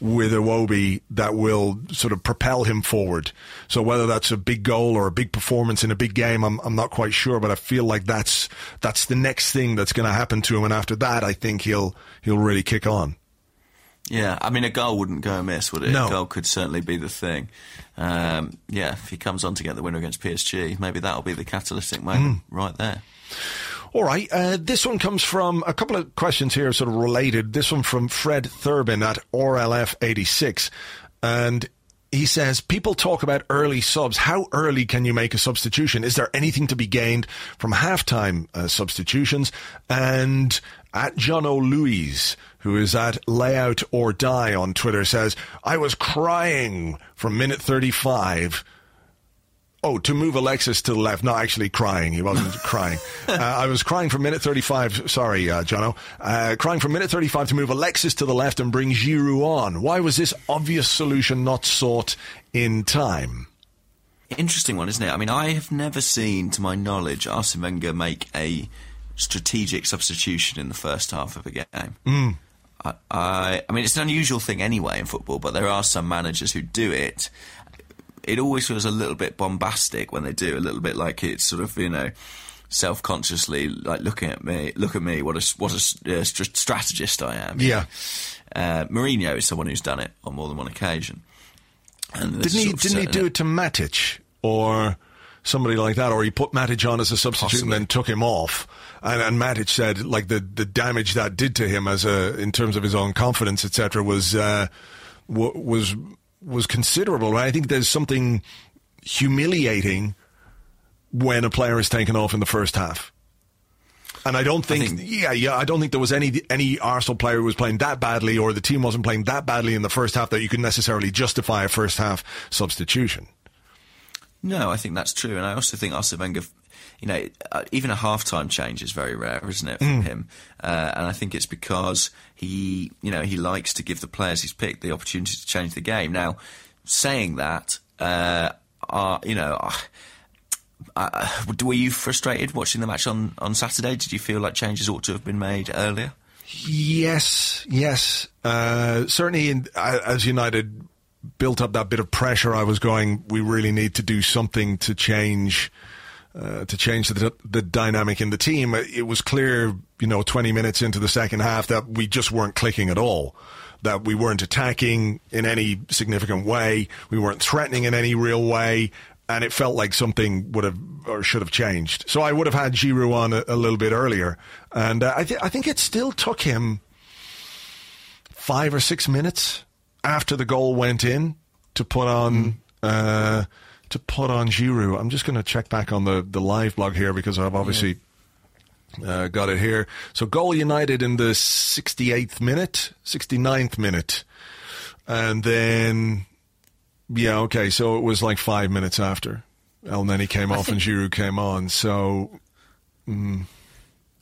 with Iwobi that will sort of propel him forward. So whether that's a big goal or a big performance in a big game, I'm, I'm not quite sure, but I feel like that's, that's the next thing that's going to happen to him. And after that, I think he'll, he'll really kick on. Yeah, I mean, a goal wouldn't go amiss, would it? No. A goal could certainly be the thing. Um, yeah, if he comes on to get the winner against PSG, maybe that'll be the catalytic moment right there. All right. Uh, this one comes from a couple of questions here, sort of related. This one from Fred Thurbin at RLF86. And he says people talk about early subs. How early can you make a substitution? Is there anything to be gained from halftime uh, substitutions? And at John O'Louise, who is at Layout or Die on Twitter, says, I was crying from minute 35 Oh, to move Alexis to the left. Not actually crying. He wasn't crying. Uh, I was crying from minute 35. Sorry, uh, Jono. Uh, crying from minute 35 to move Alexis to the left and bring Giroud on. Why was this obvious solution not sought in time? Interesting one, isn't it? I mean, I have never seen, to my knowledge, Arsene Wenger make a strategic substitution in the first half of a game. Mm. I, I, I mean, it's an unusual thing anyway in football, but there are some managers who do it it always feels a little bit bombastic when they do, a little bit like it's sort of, you know, self-consciously like looking at me, look at me, what a what a uh, strategist I am. Yeah. Uh, Mourinho is someone who's done it on more than one occasion. And didn't he? Didn't he do it to Matic or somebody like that, or he put Matic on as a substitute Possibly. and then took him off? And, and Matic said like the the damage that did to him as a in terms of his own confidence, etc., was uh, w- was was considerable. I think there's something humiliating when a player is taken off in the first half. And I don't think, I think, yeah, yeah, I don't think there was any any Arsenal player who was playing that badly, or the team wasn't playing that badly in the first half that you could necessarily justify a first half substitution. No, I think that's true, and I also think Arsene Wenger you know, uh, even a halftime change is very rare, isn't it, from mm. him? Uh, and I think it's because he, you know, he likes to give the players he's picked the opportunity to change the game. Now, saying that, uh, are, you know, uh, uh, were you frustrated watching the match on, on Saturday? Did you feel like changes ought to have been made earlier? Yes, yes. Uh, certainly, in, as United built up that bit of pressure, I was going, we really need to do something to change uh, to change the, the dynamic in the team. It was clear, you know, 20 minutes into the second half that we just weren't clicking at all. That we weren't attacking in any significant way. We weren't threatening in any real way. And it felt like something would have or should have changed. So I would have had Giroud on a, a little bit earlier. And uh, I, th- I think it still took him five or six minutes after the goal went in to put on. Mm. Uh, to put on Giroud. I'm just going to check back on the, the live blog here because I've obviously yeah. uh, got it here. So goal United in the 68th minute, 69th minute. And then, yeah, okay, so it was like five minutes after Elneny came I off and Giroud came on. So... Mm.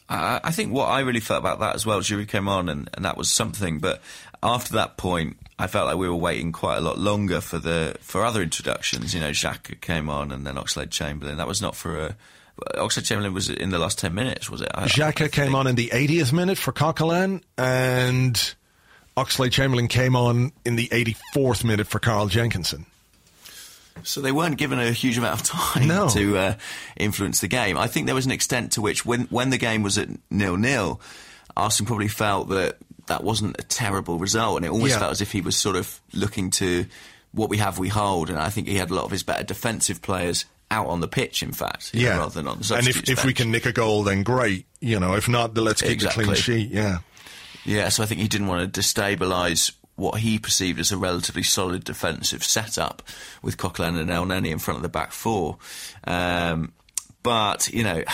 I think what I really felt about that as well, Giroud came on and, and that was something. But after that point, I felt like we were waiting quite a lot longer for the for other introductions. You know, Xhaka came on, and then Oxlade Chamberlain. That was not for a. Oxlade Chamberlain was in the last ten minutes, was it? I, Xhaka came on in the 80th minute for Coquelin, and Oxlade Chamberlain came on in the 84th minute for Carl Jenkinson. So they weren't given a huge amount of time no. to uh, influence the game. I think there was an extent to which, when when the game was at nil nil, Arsenal probably felt that that wasn't a terrible result, and it almost yeah. felt as if he was sort of looking to what we have, we hold. And I think he had a lot of his better defensive players out on the pitch, in fact, yeah, know, rather than on the And if, if we can nick a goal, then great. You know, if not, then let's keep exactly. a clean sheet. Yeah, yeah. So I think he didn't want to destabilise what he perceived as a relatively solid defensive setup with Coquelin and Elneny in front of the back four. Um, but you know,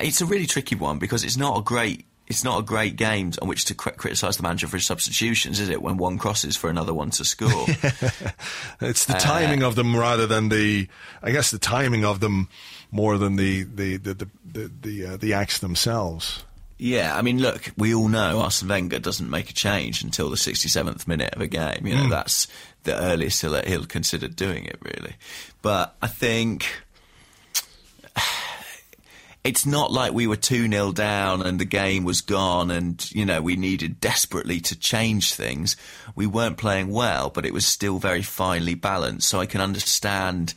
it's a really tricky one because it's not a great it's not a great game on which to criticise the manager for his substitutions, is it? When one crosses for another one to score, it's the timing uh, of them rather than the. I guess the timing of them more than the the the the the, the, uh, the acts themselves. Yeah, I mean, look, we all know Arsene Wenger doesn't make a change until the 67th minute of a game. You know, mm. that's the earliest he'll, he'll consider doing it, really. But I think it's not like we were 2 0 down and the game was gone and, you know, we needed desperately to change things. We weren't playing well, but it was still very finely balanced. So I can understand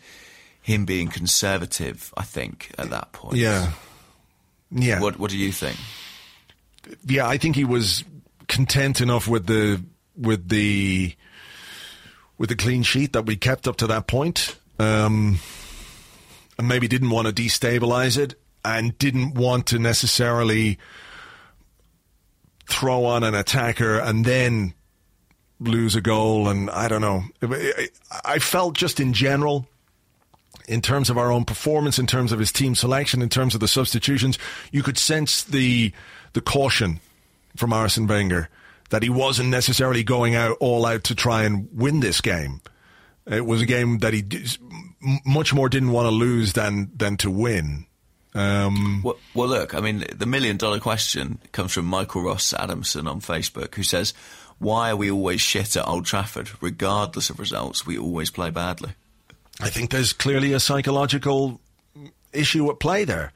him being conservative, I think, at that point. Yeah. Yeah. What, what do you think? Yeah, I think he was content enough with the, with the, with the clean sheet that we kept up to that point. Um, and maybe didn't want to destabilize it and didn't want to necessarily throw on an attacker and then lose a goal, and I don't know. I felt just in general in terms of our own performance, in terms of his team selection, in terms of the substitutions, you could sense the the caution from Arsene Wenger that he wasn't necessarily going out all out to try and win this game. It was a game that he much more didn't want to lose than than to win. Um, well, well, look, I mean, the million dollar question comes from Michael Ross Adamson on Facebook, who says, "Why are we always shit at Old Trafford, regardless of results? We always play badly." I think there's clearly a psychological issue at play there.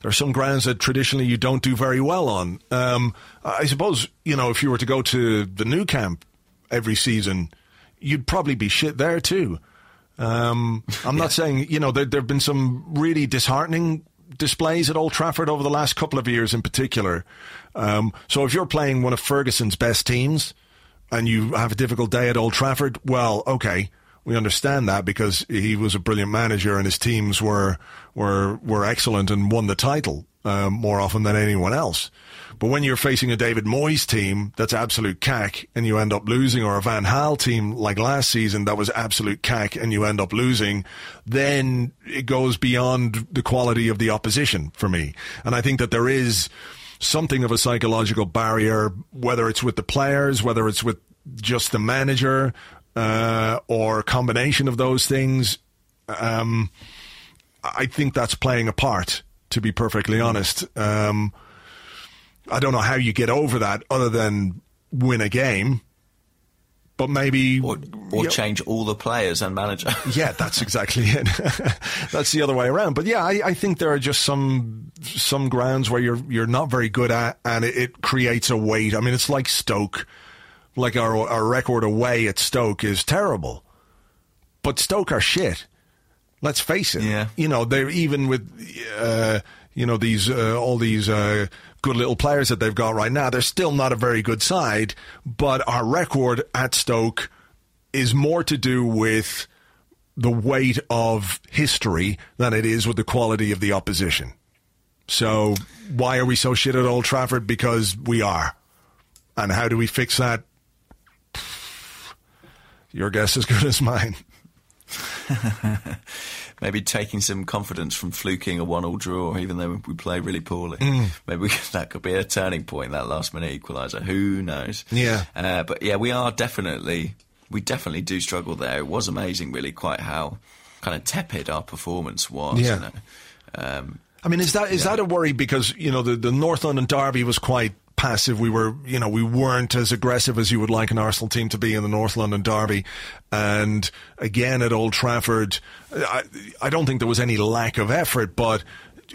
There are some grounds that traditionally you don't do very well on. Um, I suppose you know if you were to go to the Nou Camp every season, you'd probably be shit there too. Um, I'm yeah. not saying you know there have been some really disheartening displays at Old Trafford over the last couple of years in particular. Um, so if you're playing one of Ferguson's best teams and you have a difficult day at Old Trafford, well, okay, we understand that because he was a brilliant manager and his teams were were were excellent and won the title um, more often than anyone else. But when you're facing a David Moyes team that's absolute cack and you end up losing, or a Van Gaal team like last season that was absolute cack and you end up losing, then it goes beyond the quality of the opposition for me. And I think that there is something of a psychological barrier, whether it's with the players, whether it's with just the manager, uh, or a combination of those things. Um, I think that's playing a part, to be perfectly honest. Um, I don't know how you get over that other than win a game. But maybe or, or change all the players and manager. yeah, that's exactly it. that's the other way around. But yeah, I, I, think there are just some some grounds where you're you're not very good at, and it, it creates a weight. I mean, it's like Stoke like our our record away at Stoke is terrible, but Stoke are shit. Let's face it. Yeah. You know they're even with uh, you know these uh, all these uh, good little players that they've got right now. They're still not a very good side, but our record at Stoke is more to do with the weight of history than it is with the quality of the opposition. So why are we so shit at Old Trafford? Because we are. And how do we fix that? Your guess is good as mine. Maybe taking some confidence from fluking a one-all draw, even though we play really poorly. Mm. Maybe that could be a turning point. That last-minute equaliser. Who knows? Yeah. Uh, but yeah, we are definitely we definitely do struggle there. It was amazing, really, quite how kind of tepid our performance was. Yeah. You know? um, I mean, is that is yeah. that a worry because you know the the North London derby was quite passive. We were, you know, we weren't as aggressive as you would like an Arsenal team to be in the North London derby. And again at Old Trafford, I, I don't think there was any lack of effort, but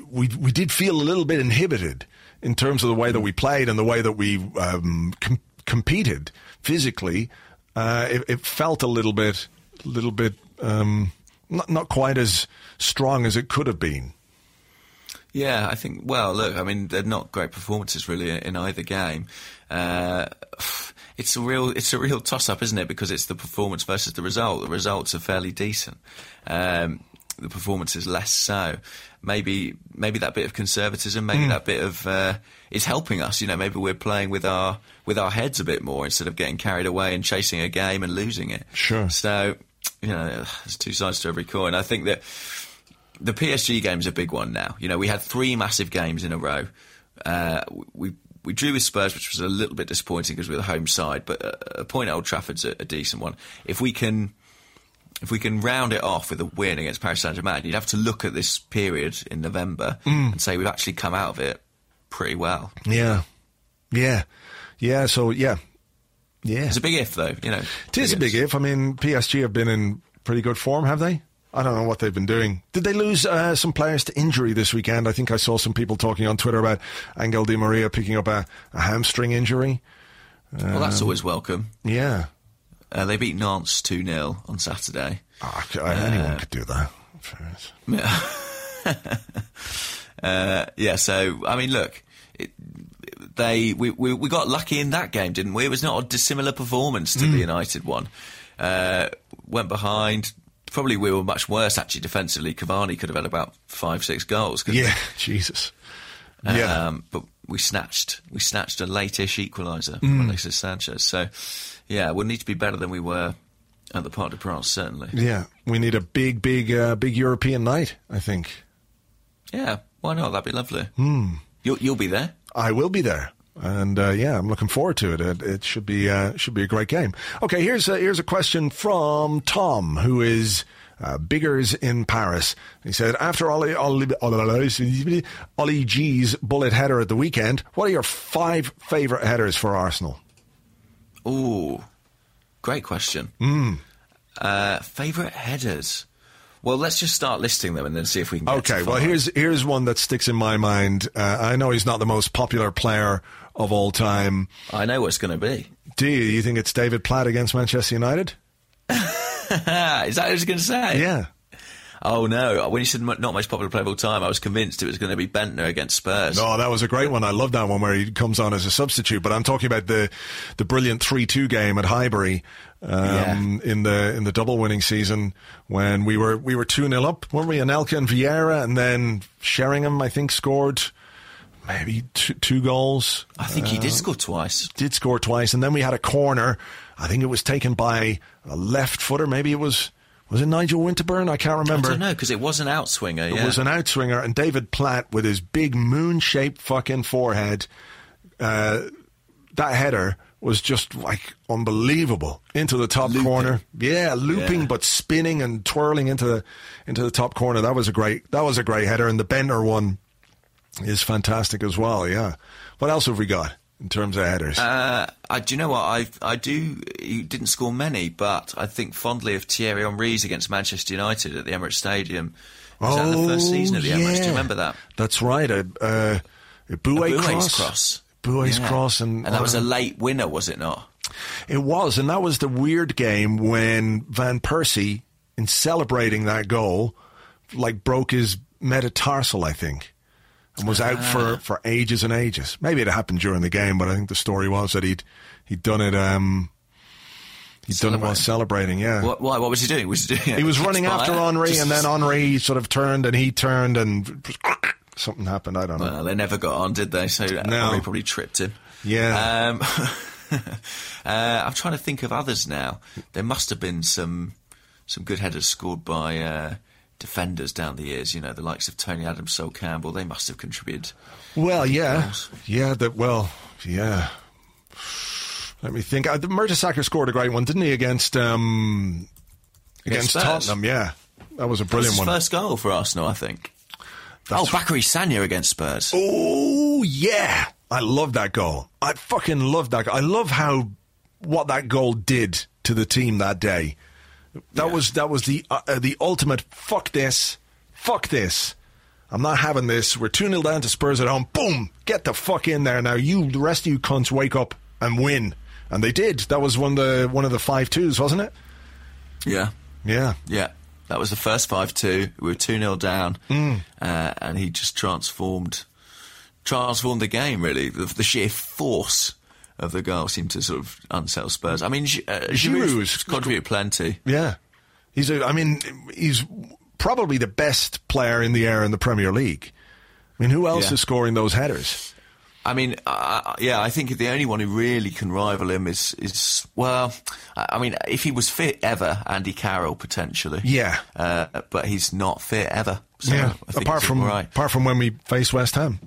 we we did feel a little bit inhibited in terms of the way that we played and the way that we um, com- competed physically. Uh, it, it, felt a little bit, little bit, um, not not quite as strong as it could have been. Yeah, I think. Well, look, I mean, they're not great performances really in either game. Uh, it's a real, it's a real toss-up, isn't it? Because it's the performance versus the result. The results are fairly decent. Um, the performance is less so. Maybe, maybe that bit of conservatism, maybe mm. that bit of uh, is helping us. You know, maybe we're playing with our with our heads a bit more instead of getting carried away and chasing a game and losing it. Sure. So, you know, there's two sides to every coin. I think that the PSG game's a big one now. You know, we had three massive games in a row. Uh, we we drew with Spurs, which was a little bit disappointing because we were the home side, but a, a point at Old Trafford's a, a, decent one. If we can. If we can round it off with a win against Paris Saint Germain, you'd have to look at this period in November mm. and say we've actually come out of it pretty well. Yeah, yeah, yeah. So yeah, yeah. It's a big if, though. You know, it is a big if. I mean, PSG have been in pretty good form, have they? I don't know what they've been doing. Did they lose uh, some players to injury this weekend? I think I saw some people talking on Twitter about Angel Di Maria picking up a, a hamstring injury. Well, that's always welcome. Yeah. Uh, they beat Nantes 2 0 on Saturday. Oh, anyone uh, could do that. Yeah. uh, yeah, so, I mean, look, it, they we, we, we got lucky in that game, didn't we? It was not a dissimilar performance to mm. the United one. Uh, went behind, probably we were much worse actually defensively. Cavani could have had about five, six goals. Yeah, we? Jesus. Yeah. Um, but we snatched we snatched a late-ish equaliser Mm. Alexis Sanchez. So, yeah, we'll need to be better than we were at the Parc de France, certainly. Yeah, we need a big, big, uh, big European night. I think Yeah, why not? That'd be lovely. Hmm. You'll, you'll be there. I will be there, and uh, yeah, I'm looking forward to it. It, it should be uh, should be a great game. Okay, here's a, here's a question from Tom, who is. Uh, Biggers in Paris. He said, after Ollie, Ollie, Ollie, Ollie G's bullet header at the weekend, what are your five favourite headers for Arsenal? Ooh, great question. Uh, favorite headers. Well, let's just start listing them and then see if we can. Get Okay, well here's here's one that sticks in my mind. Uh, I know he's not the most popular player of all time. I know what's going to be. Do you? You think it's David Platt against Manchester United? Is that what I was going to say? Yeah. Oh no! When you said not most popular player of all time, I was convinced it was going to be Bendtner against Spurs. No, that was a great one. I love that one where he comes on as a substitute. But I'm talking about the the brilliant three two game at Highbury um, in the in the double winning season when we were we were two 0 up, weren't we? Anelka and Vieira, and then Sheringham, I think, scored maybe two, two goals. I think he did score twice. Did score twice, and then we had a corner. I think it was taken by a left footer. Maybe it was was it Nigel Winterburn? I can't remember. I don't know because it was an outswinger. It Yeah. was an outswinger, and David Platt with his big moon-shaped fucking forehead. Uh, that header was just like unbelievable into the top corner. Yeah, looping Yeah. but spinning and twirling into the into the top corner. That was a great. That was a great header, and the Bendtner one is fantastic as well. Yeah. What else have we got in terms of headers? Uh, I, do you know what I I do? He didn't score many, but I think fondly of Thierry Henry's against Manchester United at the Emirates Stadium. Was that the first season of the Emirates? Do Oh, yeah. you remember that? That's right. A, uh, a Eboué cross. cross. Eboué's Yeah. cross, and, and that was a late winner, was it not? It was, and that was the weird game when Van Persie, in celebrating that goal, like broke his metatarsal, I think, and was out Ah. for, for ages and ages. Maybe it happened during the game, but I think the story was that he'd he'd done it. Um, he'd done it while celebrating. Yeah, What, why? What was he doing? Was he doing? he was running after Henry, and then Henry sort of turned, and he turned, and something happened. I don't know. Well, they never got on, did they? So No. Henry probably tripped him. Yeah. Um, uh, I'm trying to think of others now. There must have been some some good headers scored by uh, defenders down the years. You know, the likes of Tony Adams, Sol Campbell. They must have contributed. Well, yeah, goals. yeah. That well, yeah. Let me think. Uh, the Mertesacker scored a great one, didn't he, against um, against. Tottenham? Yeah, that was a That was brilliant his one. first goal for Arsenal, I think. That's- oh, Bakary Sagna against Spurs. Oh yeah, I love that goal. I fucking love that. Goal. I love how what that goal did to the team that day. That Yeah. was that was the uh, uh, the ultimate. Fuck this. Fuck this. I'm not having this. We're 2 0 down to Spurs at home. Boom! Get the fuck in there now. You, the rest of you cunts, wake up and win. And they did. That was one of the one of the five twos, wasn't it? Yeah, Yeah. yeah. That was the first 5 2. We were 2 0 down. Mm. Uh, and he just transformed transformed the game, really. The, the sheer force of the goal seemed to sort of unsettle Spurs. I mean, uh, Giroud Giroud contributed plenty. Yeah. He's a, I mean, he's probably the best player in the air in the Premier League. I mean, who else Yeah. is scoring those headers? I mean, uh, yeah, I think the only one who really can rival him is, is well, I mean, if he was fit ever, Andy Carroll potentially. Yeah. Uh, but he's not fit ever. So yeah. I think Apart from right. apart from when we face West Ham.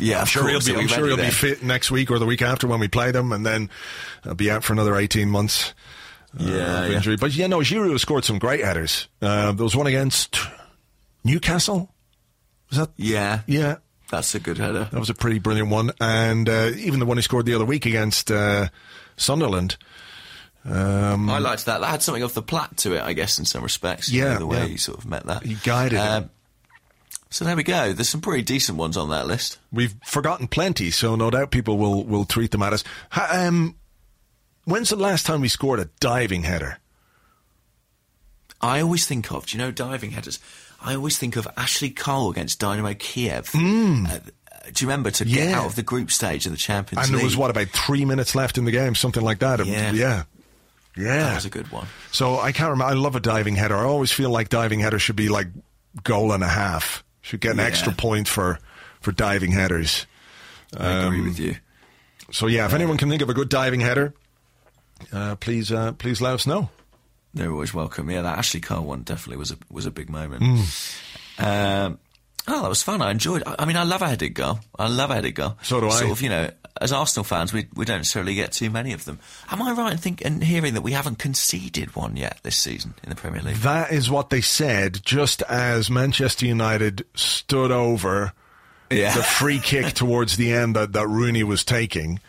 Yeah, I'm sure course, he'll be. I'm sure he'll be fit next week or the week after when we play them, and then he'll be out for another 18 months. uh, Yeah, of yeah. injury. But yeah, no, Giroud scored some great headers. Uh, there was one against Newcastle. Was that? Yeah, Yeah, that's a good header. that was a pretty brilliant one, and uh, even the one he scored the other week against uh, Sunderland. Um, I liked that. That had something of the Platt to it, I guess, in some respects. Yeah, the way yeah. he sort of met that. He guided it. Um, So there we go. There's some pretty decent ones on that list. We've forgotten plenty, so no doubt people will, will tweet them at us. Um, when's the last time we scored a diving header? I always think of, do you know, diving headers? I always think of Ashley Cole against Dynamo Kiev. Uh, do you remember to get Hmm. Out of the group stage of the Champions And League? there was, what, about three minutes left in the game, something like that. Yeah. Yeah. Yeah. That was a good one. So I can't remember. I love a diving header. I always feel like diving header should be like goal and a half. Should get an Yeah. extra point for for diving headers. I agree with you. So yeah, if anyone can think of a good diving header, uh, please uh, please let us know. They're always welcome. Yeah, that Ashley Cole one definitely was a was a big moment. Hmm. Um, oh, that was fun. I enjoyed. I, I mean, I love a headed goal. I love a headed goal. So do I. Sort of, you know, as Arsenal fans, we we don't necessarily get too many of them. Am I right in thinking and hearing that we haven't conceded one yet this season in the Premier League? That is what they said just as Manchester United stood over Yeah. the free kick towards the end that, that Rooney was taking.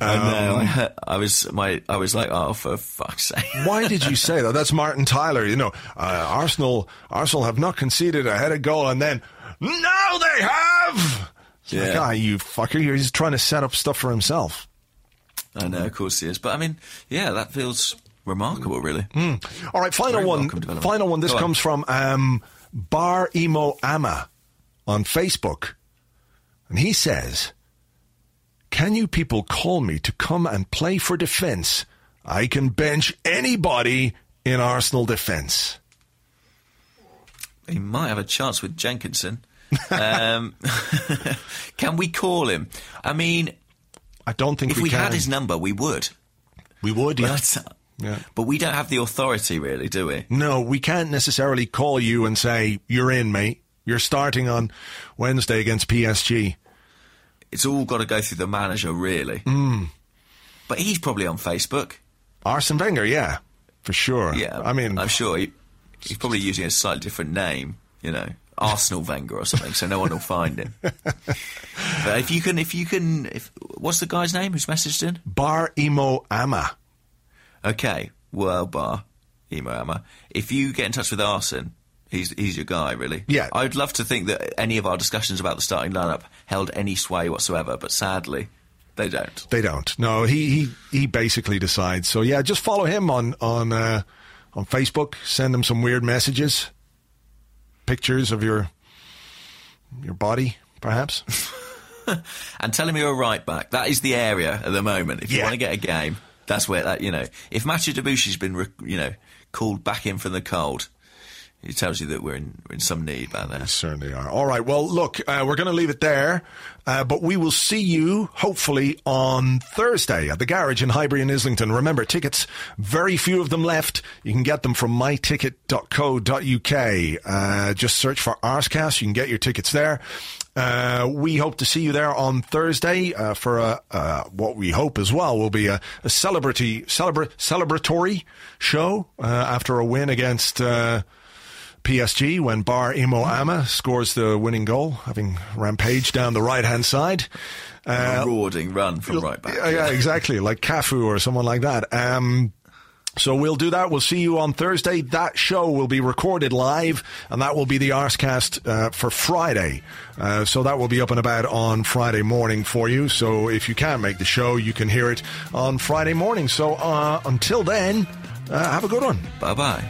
I. Um, I, I was my. I was like, oh, for fuck's sake. Why did you say that? That's Martin Tyler. You know, uh, Arsenal Arsenal have not conceded a headed goal, and then now they have. It's like, Yeah. ah, you fucker! He's trying to set up stuff for himself. I know, of course he is. But I mean, yeah, that feels remarkable, really. All right, final one. Final one. This Go on. comes from um, Bar Emo Ama on Facebook, and he says, "Can you people call me to come and play for defence? I can bench anybody in Arsenal defence." He might have a chance with Jenkinson. Um, can we call him? I mean, I don't think if we, we, had his number, we would. we would, yeah. But, Yeah. but we don't have the authority, really, do we? No, we can't necessarily call you and say you're in, mate. You're starting on Wednesday against PSG. It's all got to go through the manager, really. Hmm. But he's probably on Facebook. Arsene Wenger, yeah, for sure. Yeah, I mean, I'm sure he, he's probably using a slightly different name. You know, Arsenal Wenger or something, so no one will find him. but if you can, if you can, if what's the guy's name who's messaged in? Bar Emo Ama. Okay, well, bar emo Emma. If you get in touch with Arsene, he's he's your guy, really. Yeah. I'd love to think that any of our discussions about the starting lineup held any sway whatsoever, but sadly, they don't. They don't. No, he he he basically decides. So yeah, just follow him on on uh, on Facebook. Send him some weird messages, pictures of your your body, perhaps. And tell him you're a right back. That is the area at the moment. If you Yeah. want to get a game, that's where that you know. If Mathieu Debuchy's been you know called back in from the cold, it tells you that we're in we're in some need back there. We certainly are. All right. Well, look, uh, we're going to leave it there, uh, but we will see you hopefully on Thursday at the garage in Highbury and Islington. Remember, tickets, very few of them left. You can get them from myticket.co.uk. Uh, just search for Arsecast. You can get your tickets there. Uh, we hope to see you there on Thursday uh, for a, uh, what we hope as well will be a, a celebrity, celebra- celebratory show uh, after a win against. Uh, PSG when Bar Imo Ama scores the winning goal, having rampaged down the right hand side. a marauding run from right back. Yeah, yeah, exactly, like Cafu or someone like that. Um, so we'll do that. We'll see you on Thursday. That show will be recorded live, and that will be the Arsecast uh, for Friday. Uh, so that will be up and about on Friday morning for you. So if you can't make the show, you can hear it on Friday morning. So uh, until then, uh, have a good one. Bye bye.